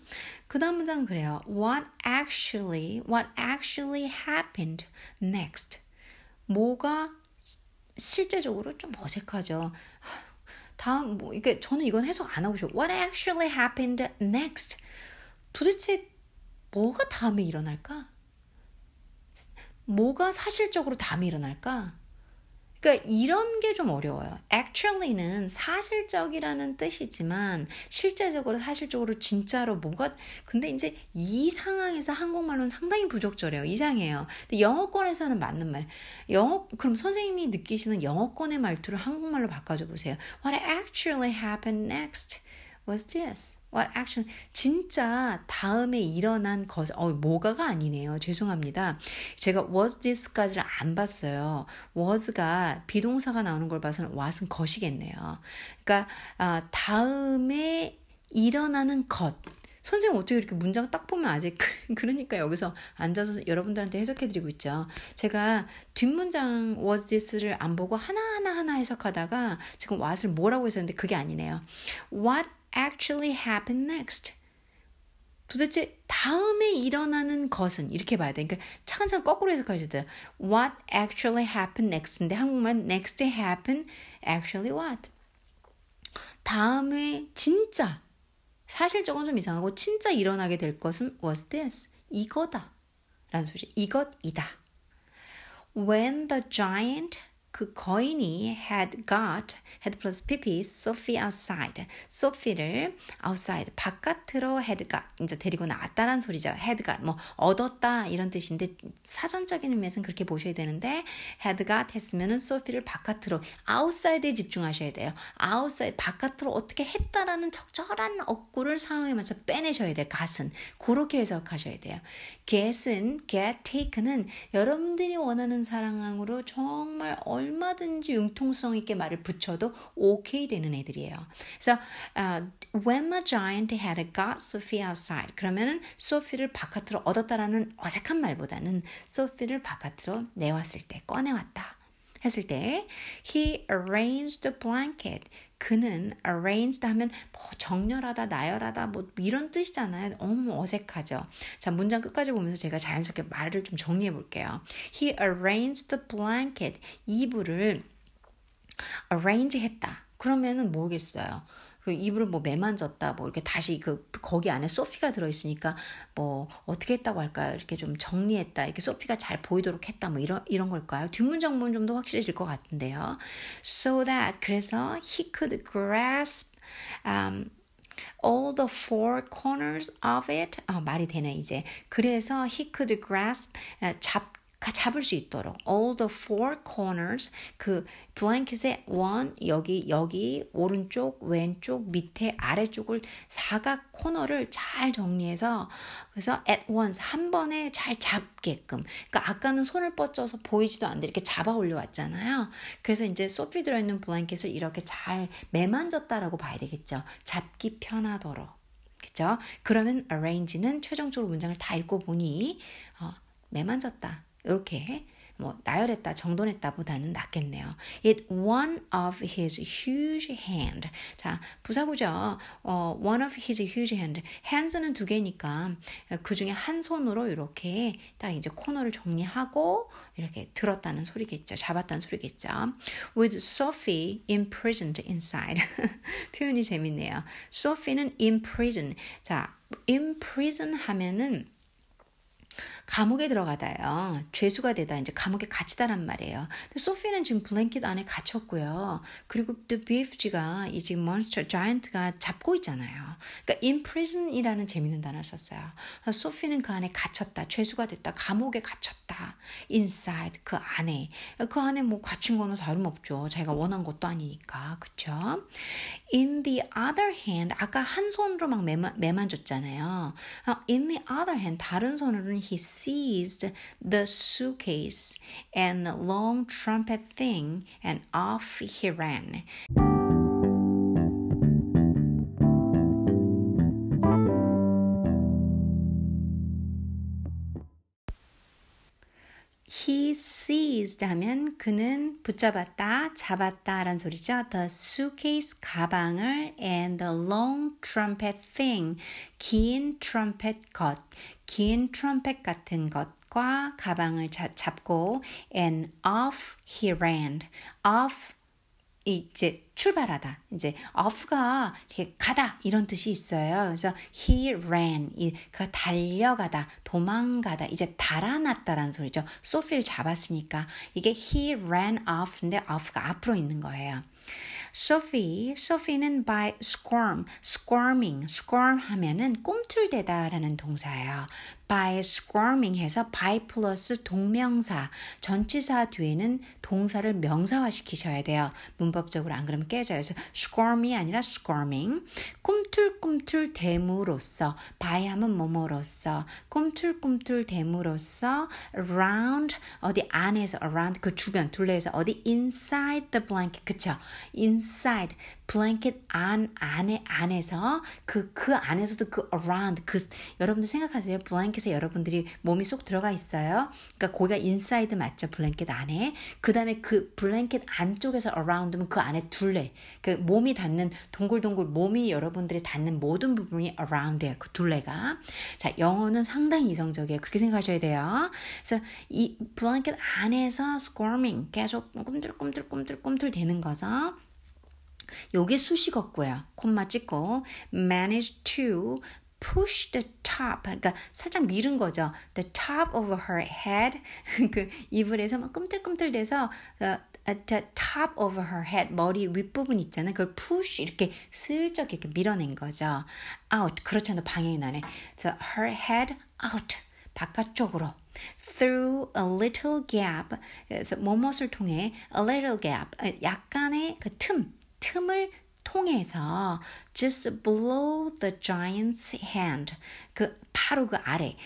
그 다음 문장은 그래요. What actually, what actually happened next? 뭐가 실제적으로 좀 어색하죠. 다음, 뭐, 이게 저는 이건 해석 안 하고 싶어요. What actually happened next? 도대체 뭐가 다음에 일어날까? 뭐가 사실적으로 다음에 일어날까? 그러니까 이런 게 좀 어려워요. actually는 사실적이라는 뜻이지만 실제적으로 사실적으로 진짜로 뭐가 근데 이제 이 상황에서 한국말로는 상당히 부적절해요. 이상해요. 근데 영어권에서는 맞는 말. 영어 그럼 선생님이 느끼시는 영어권의 말투를 한국말로 바꿔줘 보세요. What actually happened next? was this? What action? 진짜 다음에 일어난 것, 어, 뭐가가 아니네요. 죄송합니다. 제가 was this까지를 안 봤어요. was가 비동사가 나오는 걸 봐서는 what은 것이겠네요. 그러니까, 아, 다음에 일어나는 것. 선생님 어떻게 이렇게 문장 딱 보면 아직 그러니까 여기서 앉아서 여러분들한테 해석해드리고 있죠. 제가 뒷문장 was this를 안 보고 하나하나 하나 해석하다가 지금 what을 뭐라고 했었는데 그게 아니네요. what actually happen next? 도대체 다음에 일어나는 것은 이렇게 봐야 돼. 그러니까 차근차근 거꾸로 해석하셔야 돼요. What actually happened next인데 한국말은 next happen actually what? 다음에 진짜 사실적은 좀 이상하고 진짜 일어나게 될 것은 was this 이거다 라는 소리 이것이다. When the giant 그 거인이 had got, had plus pp, Sophie outside. 소피를 outside, 바깥으로 had got, 이제 데리고 나왔다는 소리죠. had got, 뭐, 얻었다, 이런 뜻인데, 사전적인 의미에서는 그렇게 보셔야 되는데, had got 했으면은 소피를 바깥으로, outside에 집중하셔야 돼요. outside, 바깥으로 어떻게 했다라는 적절한 억구를 상황에 맞춰 빼내셔야 돼요. gat은. 그렇게 해석하셔야 돼요. get은, get, take는 여러분들이 원하는 사랑으로 정말 얼 마든지 융통성 있게 말을 붙여도 오케이 되는 애들이에요. 그래서 uh, when the giant had got Sophie outside 그러면은 소피를 바깥으로 얻었다라는 어색한 말보다는 소피를 바깥으로 내왔을 때 꺼내왔다. 했을 때 he arranged the blanket 그는 arranged 하면 뭐 정렬하다 나열하다 뭐 이런 뜻이잖아요. 너무 어색하죠. 자 문장 끝까지 보면서 제가 자연스럽게 말을 좀 정리해 볼게요. He arranged the blanket. 이불을 arrange 했다. 그러면은 뭐겠어요 그 이불을 뭐 매만졌다 뭐 이렇게 다시 그 거기 안에 소피가 들어있으니까 뭐 어떻게 했다고 할까요? 이렇게 좀 정리했다 이렇게 소피가 잘 보이도록 했다 뭐 이런 이런 걸까요? 뒷문장 보면 좀더 확실해질 것 같은데요. So that 그래서 he could grasp um, all the four corners of it. 아, 말이 되네, 이제. 그래서 he could grasp, 잡, 잡을 수 있도록. All the four corners 그 블랭켓의 원 여기 여기 오른쪽 왼쪽 밑에 아래쪽을 사각 코너를 잘 정리해서 그래서 at once 한 번에 잘 잡게끔. 그러니까 아까는 손을 뻗쳐서 보이지도 않는데 이렇게 잡아 올려왔잖아요. 그래서 이제 소피 들어있는 블랭켓을 이렇게 잘 매만졌다라고 봐야 되겠죠. 잡기 편하도록. 그죠 그러면 arrange는 최종적으로 문장을 다 읽고 보니 어, 매만졌다 이렇게 뭐 나열했다, 정돈했다 보다는 낫겠네요. It one of his huge hand. 자, 부사구죠. 어, one of his huge hand. hands는 두 개니까 그 중에 한 손으로 이렇게 딱 이제 코너를 정리하고 이렇게 들었다는 소리겠죠. 잡았다는 소리겠죠. With Sophie imprisoned inside. 표현이 재밌네요. Sophie는 imprison. 자, imprison 하면은 감옥에 들어가다요. 죄수가 되다 이제 감옥에 갇히다란 말이에요. 소피는 지금 블랭킷 안에 갇혔고요. 그리고 또 BFG가 이 지금 몬스터 자이언트가 잡고 있잖아요. 그러니까 imprison이라는 재밌는 단어를 썼어요. 소피는 그 안에 갇혔다. 죄수가 됐다. 감옥에 갇혔다. inside 그 안에 그 안에 뭐 갇힌 거는 다름없죠. 자기가 원한 것도 아니니까 그쵸? In the other hand 아까 한 손으로 막 매만, 매만졌잖아요. In the other hand 다른 손으로는 he seized the suitcase and the long trumpet thing, and off he ran. He seized 하면 그는 붙잡았다, 잡았다 라는 소리죠. The suitcase 가방을 and the long trumpet thing 긴 트럼펫 것, 긴 트럼펫 같은 것과 가방을 자, 잡고 and off he ran. off 이제 출발하다. 이제 off가 이렇게 가다 이런 뜻이 있어요. 그래서 he ran 이그 달려가다, 도망가다, 이제 달아났다라는 소리죠. 소피를 잡았으니까 이게 he ran off인데 off가 앞으로 있는 거예요. Sophie, Sophie는 by squirm, squirming, squirm 하면은 꿈틀대다라는 동사예요. By squirming 해서 by 플러스 동명사, 전치사 뒤에는 동사를 명사화 시키셔야 돼요. 문법적으로 안 그러면 깨져요. 그래서 squirm이 아니라 squirming. 꿈틀꿈틀 댐으로써, by 하면 뭐뭐로써, 꿈틀꿈틀 댐으로써 around 어디 안에서 around 그 주변 둘레에서 어디 inside the blanket 그쵸? inside blanket 안 안에 안에서 그그 그 안에서도 그 around 그 여러분들 생각하세요. 블랭켓에 여러분들이 몸이 쏙 들어가 있어요. 그러니까 거기가 inside 맞죠? 블랭켓 안에. 그다음에 그 블랭켓 안쪽에서 around면 그 안에 둘레. 그 몸이 닿는 동글동글 몸이 여러분들이 닿는 모든 부분이 around예요. 그 둘레가. 자, 영어는 상당히 이성적이에요. 그렇게 생각하셔야 돼요. 그래서 이 블랭켓 안에서 squirming 계속 꿈틀꿈틀꿈틀꿈틀 되는 거죠. 요게 수식었고요. 콤마 찍고 manage to push the top 그러니까 살짝 밀은 거죠. the top of her head 그 이불에서 막 꿈틀꿈틀대서 at the top of her head 머리 윗부분 있잖아요. 그걸 push 이렇게 슬쩍 이렇게 밀어낸 거죠. out 않아 방향이 나네. so her head out 바깥쪽으로 through a little gap 그래서 뭐뭇을 통해 a little gap 약간의 그 틈. 틈을 통해서 just below the giant's hand 그 바로 그 아래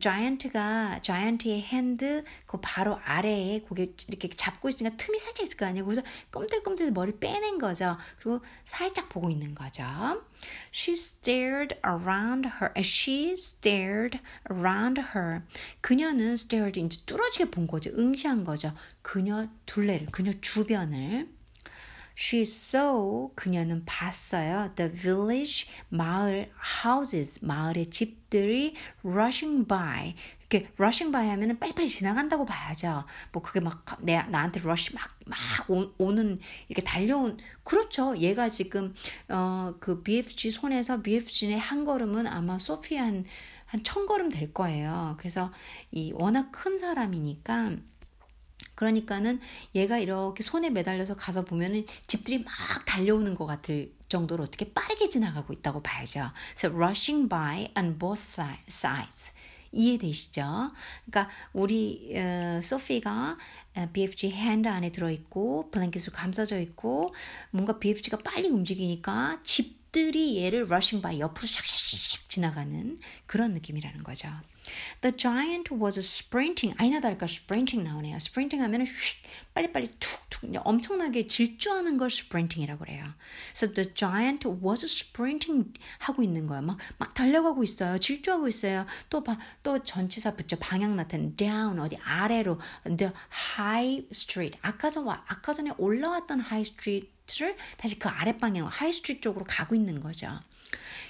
giant가 giant의 hand 그 바로 아래에 고개 이렇게 잡고 있으니까 틈이 살짝 있을 거 아니에요. 그래서 꼼들꼼들 머리 빼낸 거죠. 그리고 살짝 보고 있는 거죠. She stared around her. She stared around her. 그녀는 stared 이제 뚫어지게 본 거죠. 응시한 거죠. 그녀 둘레를, 그녀 주변을. She saw 그녀는 봤어요. The village 마을 houses 마을의 집들이 rushing by 이렇게 rushing by 하면은 빨리빨리 지나간다고 봐야죠. 뭐 그게 막 내, 나한테 rush 막, 막 오, 는 이렇게 달려온, 그렇죠. 얘가 지금, 어, 그 BFG 손에서 BFG의 한 걸음은 아마 소피 한, 한 천 걸음 될 거예요. 그래서 이 워낙 큰 사람이니까 그러니까는 얘가 이렇게 손에 매달려서 가서 보면은 집들이 막 달려오는 것 같을 정도로 어떻게 빠르게 지나가고 있다고 봐야죠. 그래서 rushing by on both sides. 이해되시죠? 그러니까 우리 어, 소피가 BFG hand 안에 들어있고 blanket으로 감싸져 있고 뭔가 BFG가 빨리 움직이니까 집들이 얘를 rushing by 옆으로 샥샥샥 지나가는 그런 느낌이라는 거죠. The giant was sprinting. 아니나 다를까 sprinting 나오네요. sprinting 하면은 휙 빨리빨리 툭툭 엄청나게 질주하는 걸 sprinting이라고 그래요. So the giant was sprinting 하고 있는 거예요. 막, 막 달려가고 있어요. 질주하고 있어요. 또, 바, 또 전치사 붙죠. 방향 나타낸 down 어디 아래로 the high street. 아까 전 아까 전에 올라왔던 high street를 다시 그 아래 방향 high street 쪽으로 가고 있는 거죠.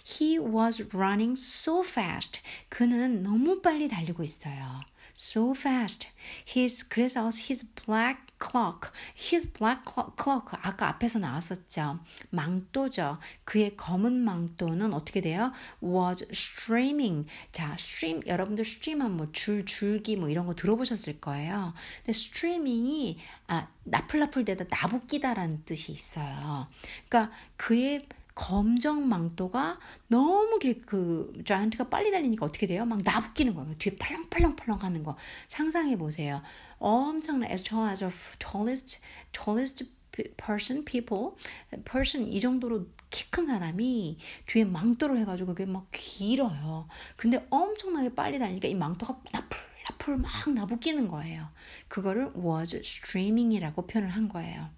He was running so fast. 그는 너무 빨리 달리고 있어요. So fast. His 그래서 his black clock, his black clock 아까 앞에서 나왔었죠. 망토죠. 그의 검은 망토는 어떻게 돼요? was streaming. 자, stream 여러분들 stream은 뭐줄 줄기 뭐 이런 거 들어보셨을 거예요. 근데 streaming이 아, 나풀나풀대다 나붓기다라는 뜻이 있어요. 그러니까 그의 검정 망토가 너무 그 자이언트가 빨리 달리니까 어떻게 돼요? 막 나붙기는 거예요. 뒤에 팔랑팔랑팔랑 하는 거 상상해 보세요. 엄청나 as tall as a tallest tallest person people person 이 정도로 키 큰 사람이 뒤에 망토를 해가지고 그게 막 길어요. 근데 엄청나게 빨리 달리니까 이 망토가 나풀 나풀 막 나붙기는 거예요. 그거를 was streaming이라고 표현을 한 거예요.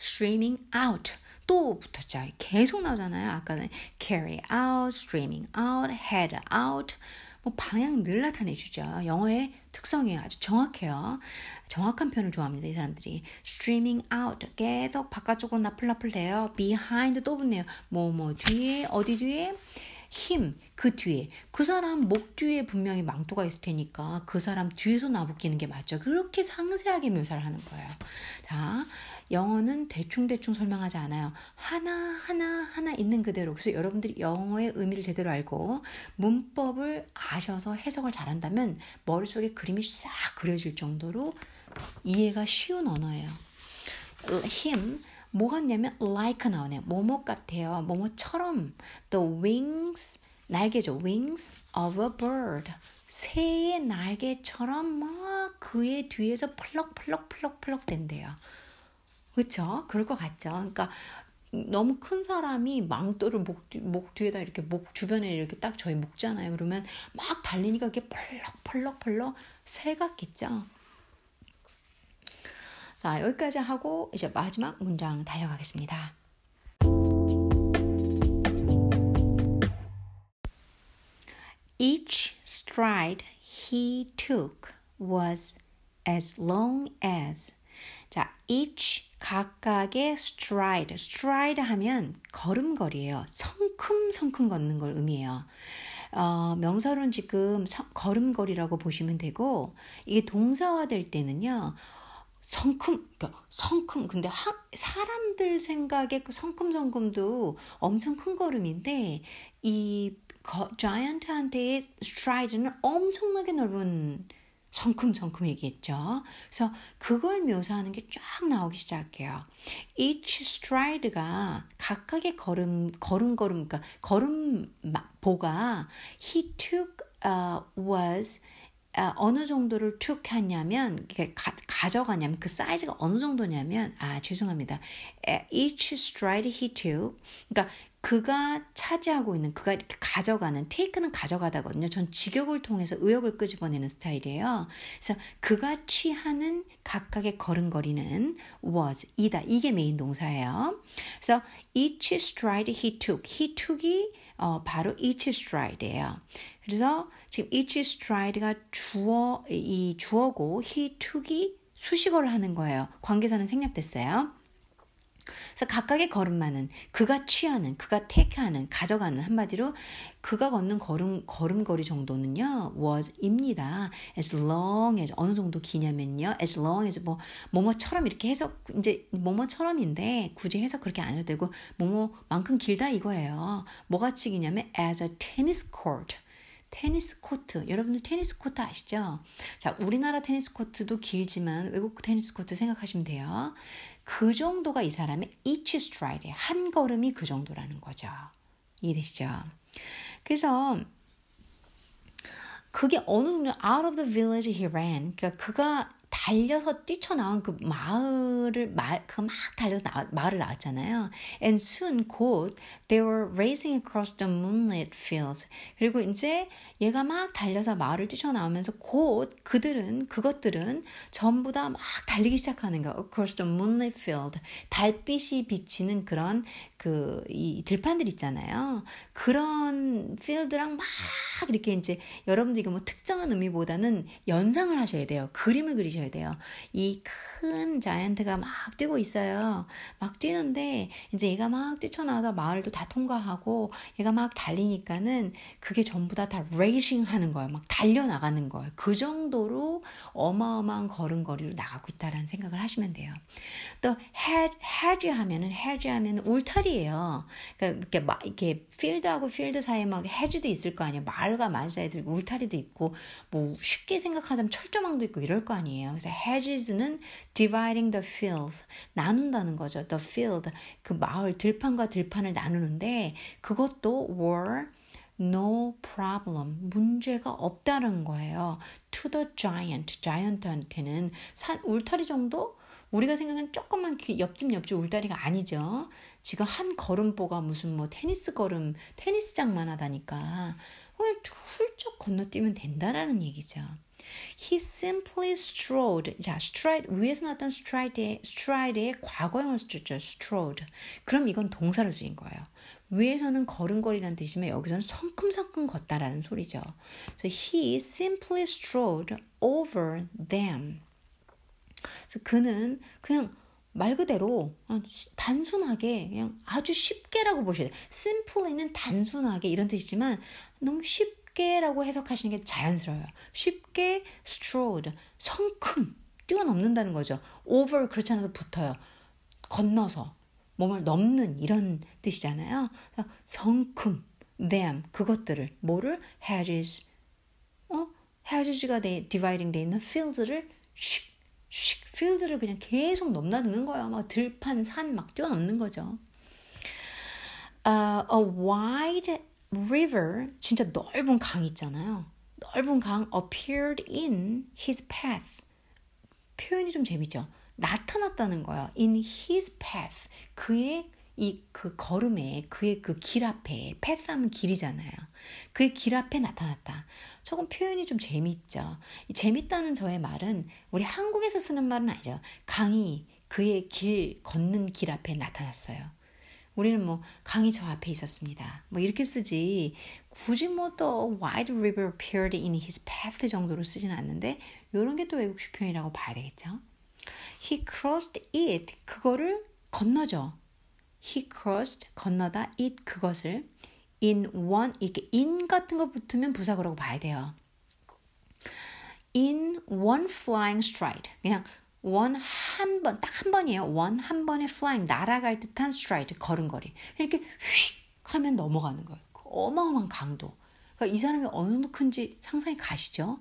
streaming out 또 붙었죠. 계속 나오잖아요. 아까는 carry out, streaming out, head out. 뭐 방향 늘 나타내 주죠. 영어의 특성이에요. 아주 정확해요. 정확한 표현을 좋아합니다. 이 사람들이. streaming out. 계속 바깥쪽으로 나풀나풀 돼요. behind 또 붙네요. 뭐뭐 뭐 뒤에 어디 뒤에 힘, 그 뒤에. 그 사람 목 뒤에 분명히 망토가 있을 테니까 그 사람 뒤에서 나붙기는 게 맞죠. 그렇게 상세하게 묘사를 하는 거예요. 자, 영어는 대충대충 설명하지 않아요. 하나하나 하나 있는 그대로. 그래서 여러분들이 영어의 의미를 제대로 알고 문법을 아셔서 해석을 잘한다면 머릿속에 그림이 싹 그려질 정도로 이해가 쉬운 언어예요. 힘, 뭐 같냐면 like 나오네요. 뭐뭐 같아요. 뭐뭐처럼 the wings 날개죠. wings of a bird. 새의 날개처럼 막 그의 뒤에서 펄럭펄럭펄럭펄럭 된대요. 그렇죠? 그럴 것 같죠. 그러니까 너무 큰 사람이 망토를 목, 목 뒤에다 이렇게 목 주변에 이렇게 딱 저희 묶잖아요. 그러면 막 달리니까 이게 펄럭펄럭펄럭 새 같겠죠. 자, 여기까지 하고 이제 마지막 문장 달려가겠습니다. Each stride he took was as long as 자, each 각각의 stride, stride 하면 걸음걸이에요. 성큼성큼 걷는 걸 의미해요. 어, 명사로는 지금 서, 걸음걸이라고 보시면 되고 이게 동사화 될 때는요. 성큼, 그러니까 성큼. 근데 하, 사람들 생각에 그 성큼성큼도 엄청 큰 걸음인데 이 거, 자이언트한테의 스트라이드는 엄청나게 넓은 성큼성큼 얘기했죠. 그래서 그걸 묘사하는 게 쫙 나오기 시작해요. Each stride가 각각의 걸음, 걸음걸음, 그러니까 걸음 보가 he took uh, was 아, 어느 정도를 툭 하냐면 가, 가져가냐면 그 사이즈가 어느 정도냐면 아 죄송합니다. Each stride he took 그러니까 그가 차지하고 있는 그가 이렇게 가져가는 take는 가져가다거든요. 전 직역을 통해서 의역을 끄집어내는 스타일이에요. 그래서 그가 취하는 각각의 걸음걸이는 was 이다. 이게 메인 동사예요. 그래서 each stride he took. he took이 어, 바로 each stride예요. 그래서 지금 each stride가 주어 이 주어고 he took이 수식어를 하는 거예요. 관계사는 생략됐어요. 그래서 각각의 걸음만은 그가 취하는, 그가 take하는, 가져가는 한마디로 그가 걷는 걸음 걸음거리 정도는요 was입니다. as long as 어느 정도 기냐면요 as long as 뭐 뭐뭐처럼 이렇게 해석 이제 뭐뭐처럼인데 굳이 해석 그렇게 안 해도 되고 뭐뭐만큼 길다 이거예요. 뭐같이 기냐면 as a tennis court. 테니스 코트. 여러분들 테니스 코트 아시죠? 자, 우리나라 테니스 코트도 길지만 외국 테니스 코트 생각하시면 돼요. 그 정도가 이 사람의 each stride에 한 걸음이 그 정도라는 거죠. 이해되시죠? 그래서 그게 어느 정도 out of the village he ran. 그러니까 그가 달려서 뛰쳐나온 그 마을을 그 막 달려서 나, 마을을 나왔잖아요. And soon 곧 they were racing across the moonlit fields. 그리고 이제 얘가 막 달려서 마을을 뛰쳐나오면서 곧 그들은 그것들은 전부 다 막 달리기 시작하는 거야. Across the moonlit field. 달빛이 비치는 그런 그 이 들판들 있잖아요. 그런 필드랑 막 이렇게 이제 여러분들 이거 뭐 특정한 의미보다는 연상을 하셔야 돼요. 그림을 그리셔야 돼요. 이 큰 자이언트가 막 뛰고 있어요. 막 뛰는데 이제 얘가 막 뛰쳐나와서 마을도 다 통과하고 얘가 막 달리니까는 그게 전부 다 다 레이싱 하는 거예요. 막 달려 나가는 거예요. 그 정도로 어마어마한 걸음걸이로 나가고 있다라는 생각을 하시면 돼요. 또 hedge 하면은 hedge 하면은 울타리 예요. 그러니까 이렇게 막 이렇게 필드하고 필드 사이에 막 hedge도 있을 거 아니에요. 마을과 마을 사이에 울타리도 있고 뭐 쉽게 생각하자면 철조망도 있고 이럴 거 아니에요. 그래서 hedges는 dividing the fields 나눈다는 거죠. the field 그 마을 들판과 들판을 나누는데 그것도 were no problem 문제가 없다는 거예요. to the giant giant한테는 산 울타리 정도 우리가 생각하는 조금만 옆집 옆집 울다리가 아니죠. 지금 한 걸음보가 무슨 뭐 테니스 걸음, 테니스장만 하다니까 훌쩍 건너뛰면 된다라는 얘기죠. He simply strode. 자, stride 위에서 나왔던 stride의 stride의 과거형을 쓰죠. strode. 그럼 이건 동사로 쓰인 거예요. 위에서는 걸음걸이라는 뜻이면 여기서는 성큼성큼 걷다라는 소리죠. So he simply strode over them. 그래서 그는 그냥 말 그대로 단순하게 그냥 아주 쉽게라고 보셔야 돼요. simply는 단순하게 이런 뜻이지만 너무 쉽게라고 해석하시는 게 자연스러워요. 쉽게 strode 성큼 뛰어넘는다는 거죠. over 그렇지 않아도 붙어요. 건너서 몸을 넘는 이런 뜻이잖아요. 성큼 them 그것들을 뭐를 hedges 어 hedges가 돼 dividing 돼 있는 field를 쉽 필드를 그냥 계속 넘나드는 거예요. 막 들판, 산 막 뛰어넘는 거죠. Uh, a wide river, 진짜 넓은 강 있잖아요. 넓은 강 appeared in his path. 표현이 좀 재밌죠? 나타났다는 거예요. in his path. 그의 이 그 걸음에 그의 그 길 앞에 패스하면 길이잖아요. 그의 길 앞에 나타났다. 조금 표현이 좀 재미있죠. 재밌다는 저의 말은 우리 한국에서 쓰는 말은 아니죠. 강이 그의 길 걷는 길 앞에 나타났어요. 우리는 뭐 강이 저 앞에 있었습니다. 뭐 이렇게 쓰지 굳이 뭐또 wide river appeared in his path 정도로 쓰지는 않는데 이런 게 또 외국식 표현이라고 봐야 되겠죠. He crossed it 그거를 건너죠. He crossed 건너다 it 그것을 in one 이렇게 in 같은 거 붙으면 부사구라고 봐야 돼요. in one flying stride 그냥 one 한 번, 딱 한 번이에요. one 한 번에 flying, 날아갈 듯한 stride, 걸음걸이. 이렇게 휙 하면 넘어가는 거예요. 어마어마한 강도. 그러니까 이 사람이 어느 정도 큰지 상상이 가시죠?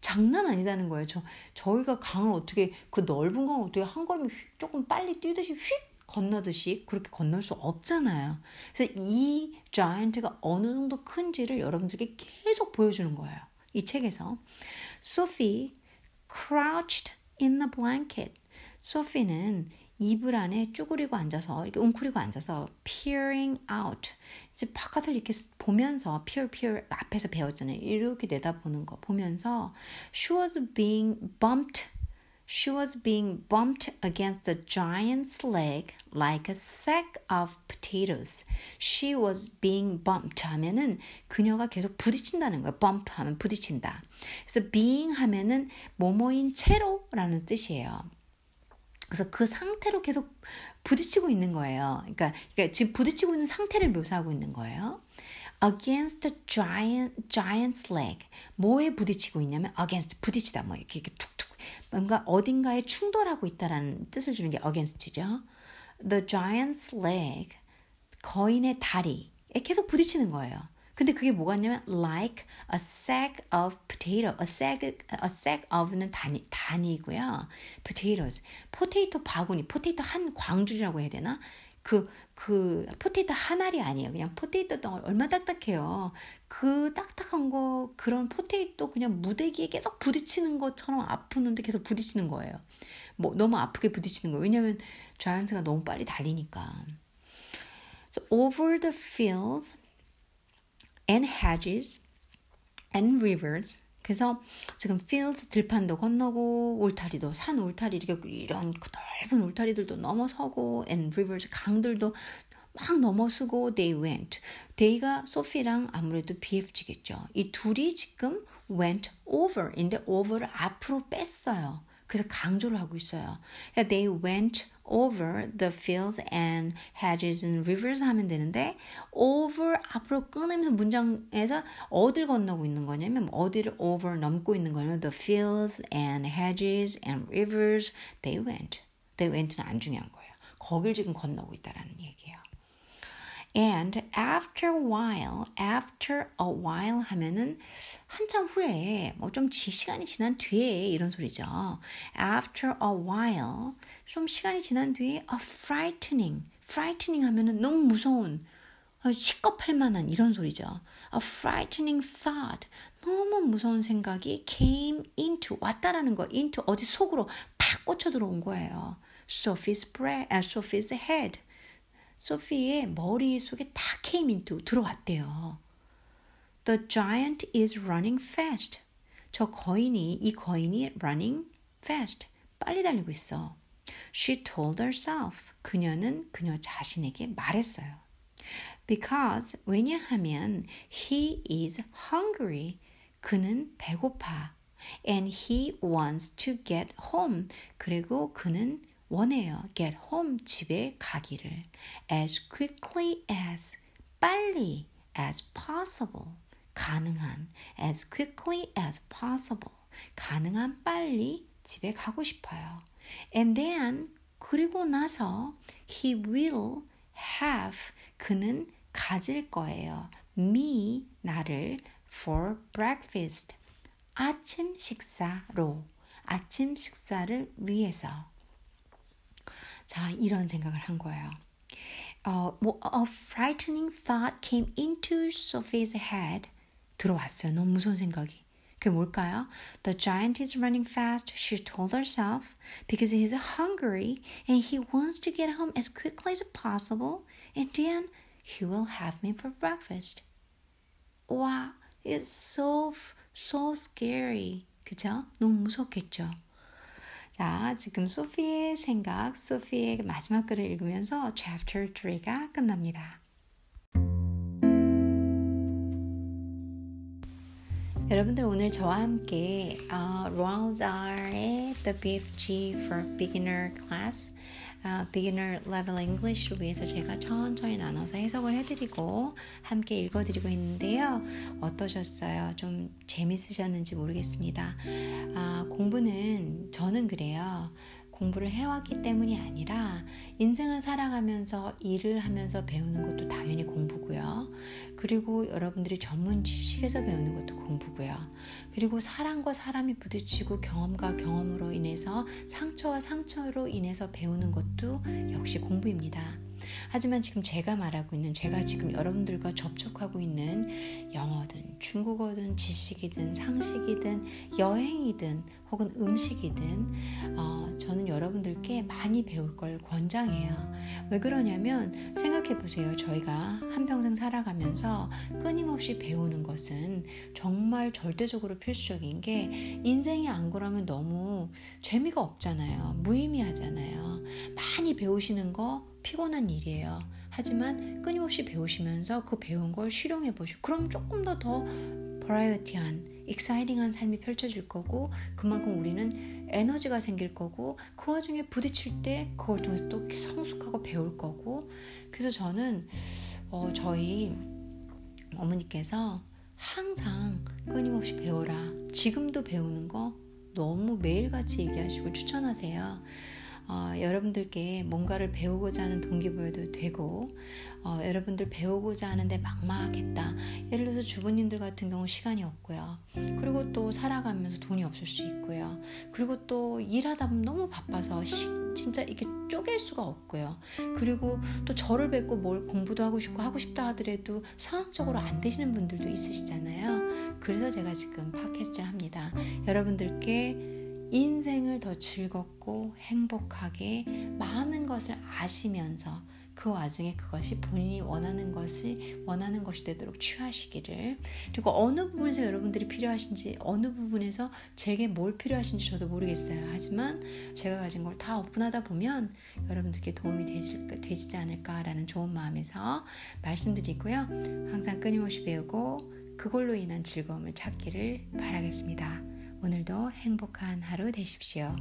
장난 아니다는 거예요. 저, 저희가 강을 어떻게, 그 넓은 강을 어떻게 한 걸음에 휙, 조금 빨리 뛰듯이 휙 건너듯이 그렇게 건널 수 없잖아요. 그래서 이 자이언트가 어느 정도 큰지를 여러분들께 계속 보여주는 거예요. 이 책에서. Sophie crouched in the blanket. 소피는 이불 안에 쭈그리고 앉아서 이렇게 웅크리고 앉아서 peering out 이제 바깥을 이렇게 보면서 peer peer 앞에서 배웠잖아요 이렇게 내다보는 거 보면서 she was being bumped She was being bumped against the giant's leg like a sack of potatoes. She was being bumped 하면은 그녀가 계속 부딪힌다는 거예요. bump 하면 부딪힌다. 그래서 being 하면은 뭐뭐인 채로라는 뜻이에요. 그래서 그 상태로 계속 부딪히고 있는 거예요. 그러니까, 그러니까 지금 부딪히고 있는 상태를 묘사하고 있는 거예요. against a giant, giant's leg. 뭐에 부딪히고 있냐면 against, 부딪히다. 뭐 이렇게, 이렇게 툭툭. 뭔가 어딘가에 충돌하고 있다라는 뜻을 주는 게 against죠. The giant's leg. 거인의 다리에 계속 부딪히는 거예요. 근데 그게 뭐가 냐면 like a sack of potato. a sack, a sack of는 단위, 단위고요. potatoes. potato 바구니, potato 한 광주리라고 해야 되나? 그, 그, potato 한 알이 아니에요. 그냥 potato 덩어리 얼마 딱딱해요. 그 딱딱한 거 그런 potato 그냥 무대기에 계속 부딪히는 것처럼 아프는데 계속 부딪히는 거예요. 뭐 너무 아프게 부딪히는 거예요. 왜냐면 자이언트가 너무 빨리 달리니까. So over the fields and hedges and rivers 그래서 지금 fields 들판도 건너고 울타리도 산 울타리 이렇게 이런 넓은 울타리들도 넘어서고 and rivers 강들도 막 넘어서고 they went. they가 소피랑 아무래도 BFG겠죠. 이 둘이 지금 went over인데 over를 앞으로 뺐어요. 그래서 강조를 하고 있어요. They went over the fields and hedges and rivers 하면 되는데 over 앞으로 끊으면서 문장에서 어딜 건너고 있는 거냐면 어디를 over 넘고 있는 거냐면 the fields and hedges and rivers they went. they went는 안 중요한 거예요. 거길 지금 건너고 있다라는 얘기예요. And after a while, after a while 하면은 한참 후에 뭐 좀 시간이 지난 뒤에 이런 소리죠. After a while, 좀 시간이 지난 뒤에 a frightening, frightening 하면은 너무 무서운, 시겁할 만한 이런 소리죠. A frightening thought, 너무 무서운 생각이 came into 왔다라는 거, into 어디 속으로 팍 꽂혀 들어온 거예요. Sophie's uh, Sophie's head. 소피의 머릿속에 다 came into 들어왔대요. The giant is running fast. 저 거인이 이 거인이 running fast. 빨리 달리고 있어. She told herself. 그녀는 그녀 자신에게 말했어요. Because 왜냐하면 he is hungry. 그는 배고파. And he wants to get home. 그리고 그는 원해요. get home 집에 가기를 as quickly as 빨리 as possible 가능한 as quickly as possible 가능한 빨리 집에 가고 싶어요. And then 그리고 나서 he will have 그는 가질 거예요. me 나를 for breakfast 아침 식사로 아침 식사를 위해서 자, 이런 생각을 한 거예요. 어, 뭐, a frightening thought came into Sophie's head. 들어왔어요. 너무 무서운 생각이. 그게 뭘까요? The giant is running fast, she told herself, because he is hungry and he wants to get home as quickly as possible, and then he will have me for breakfast. 와, it's so, so scary. 그죠? 너무 무섭겠죠? 자, 지금 소피의 생각, 소피의 마지막 글을 읽으면서 chapter 3가 끝납니다. 여러분들 오늘 저와 함께 uh, Roald Dahl의 The BFG for Beginner Class uh, Beginner Level English를 위해서 제가 천천히 나눠서 해석을 해드리고 함께 읽어드리고 있는데요. 어떠셨어요? 좀 재밌으셨는지 모르겠습니다. 아, 공부는 저는 그래요. 공부를 해왔기 때문이 아니라 인생을 살아가면서 일을 하면서 배우는 것도 당연히 공부고요. 그리고 여러분들이 전문 지식에서 배우는 것도 공부고요. 그리고 사람과 사람이 부딪히고 경험과 경험으로 인해서 상처와 상처로 인해서 배우는 것도 역시 공부입니다. 하지만 지금 제가 말하고 있는 제가 지금 여러분들과 접촉하고 있는 영어든 중국어든 지식이든 상식이든 여행이든 혹은 음식이든 어, 저는 여러분들께 많이 배울 걸 권장해요. 왜 그러냐면 생각해 보세요. 저희가 한평생 살아가면서 끊임없이 배우는 것은 정말 절대적으로 필수적인 게 인생이 안 그러면 너무 재미가 없잖아요. 무의미하잖아요. 많이 배우시는 거 피곤한 일이에요. 하지만 끊임없이 배우시면서 그 배운 걸 실용해 보시고 그럼 조금 더 더 버라이어티한 익사이딩한 삶이 펼쳐질 거고 그만큼 우리는 에너지가 생길 거고 그 와중에 부딪힐 때 그걸 통해서 또 성숙하고 배울 거고. 그래서 저는 어, 저희 어머니께서 항상 끊임없이 배워라. 지금도 배우는 거 너무 매일같이 얘기하시고 추천하세요 어, 여러분들께 뭔가를 배우고자 하는 동기부여도 되고 어, 여러분들 배우고자 하는데 막막하겠다. 예를 들어서 주부님들 같은 경우 시간이 없고요. 그리고 또 살아가면서 돈이 없을 수 있고요. 그리고 또 일하다 보면 너무 바빠서 시, 진짜 이렇게 쪼갤 수가 없고요. 그리고 또 저를 뵙고 뭘 공부도 하고 싶고 하고 싶다 하더라도 상황적으로 안 되시는 분들도 있으시잖아요. 그래서 제가 지금 팟캐스트를 합니다. 여러분들께 인생을 더 즐겁고 행복하게 많은 것을 아시면서 그 와중에 그것이 본인이 원하는 것을 원하는 것이 되도록 취하시기를 그리고 어느 부분에서 여러분들이 필요하신지 어느 부분에서 제게 뭘 필요하신지 저도 모르겠어요. 하지만 제가 가진 걸 다 오픈하다 보면 여러분들께 도움이 되실, 되지 않을까라는 좋은 마음에서 말씀드리고요. 항상 끊임없이 배우고 그걸로 인한 즐거움을 찾기를 바라겠습니다. 오늘도 행복한 하루 되십시오.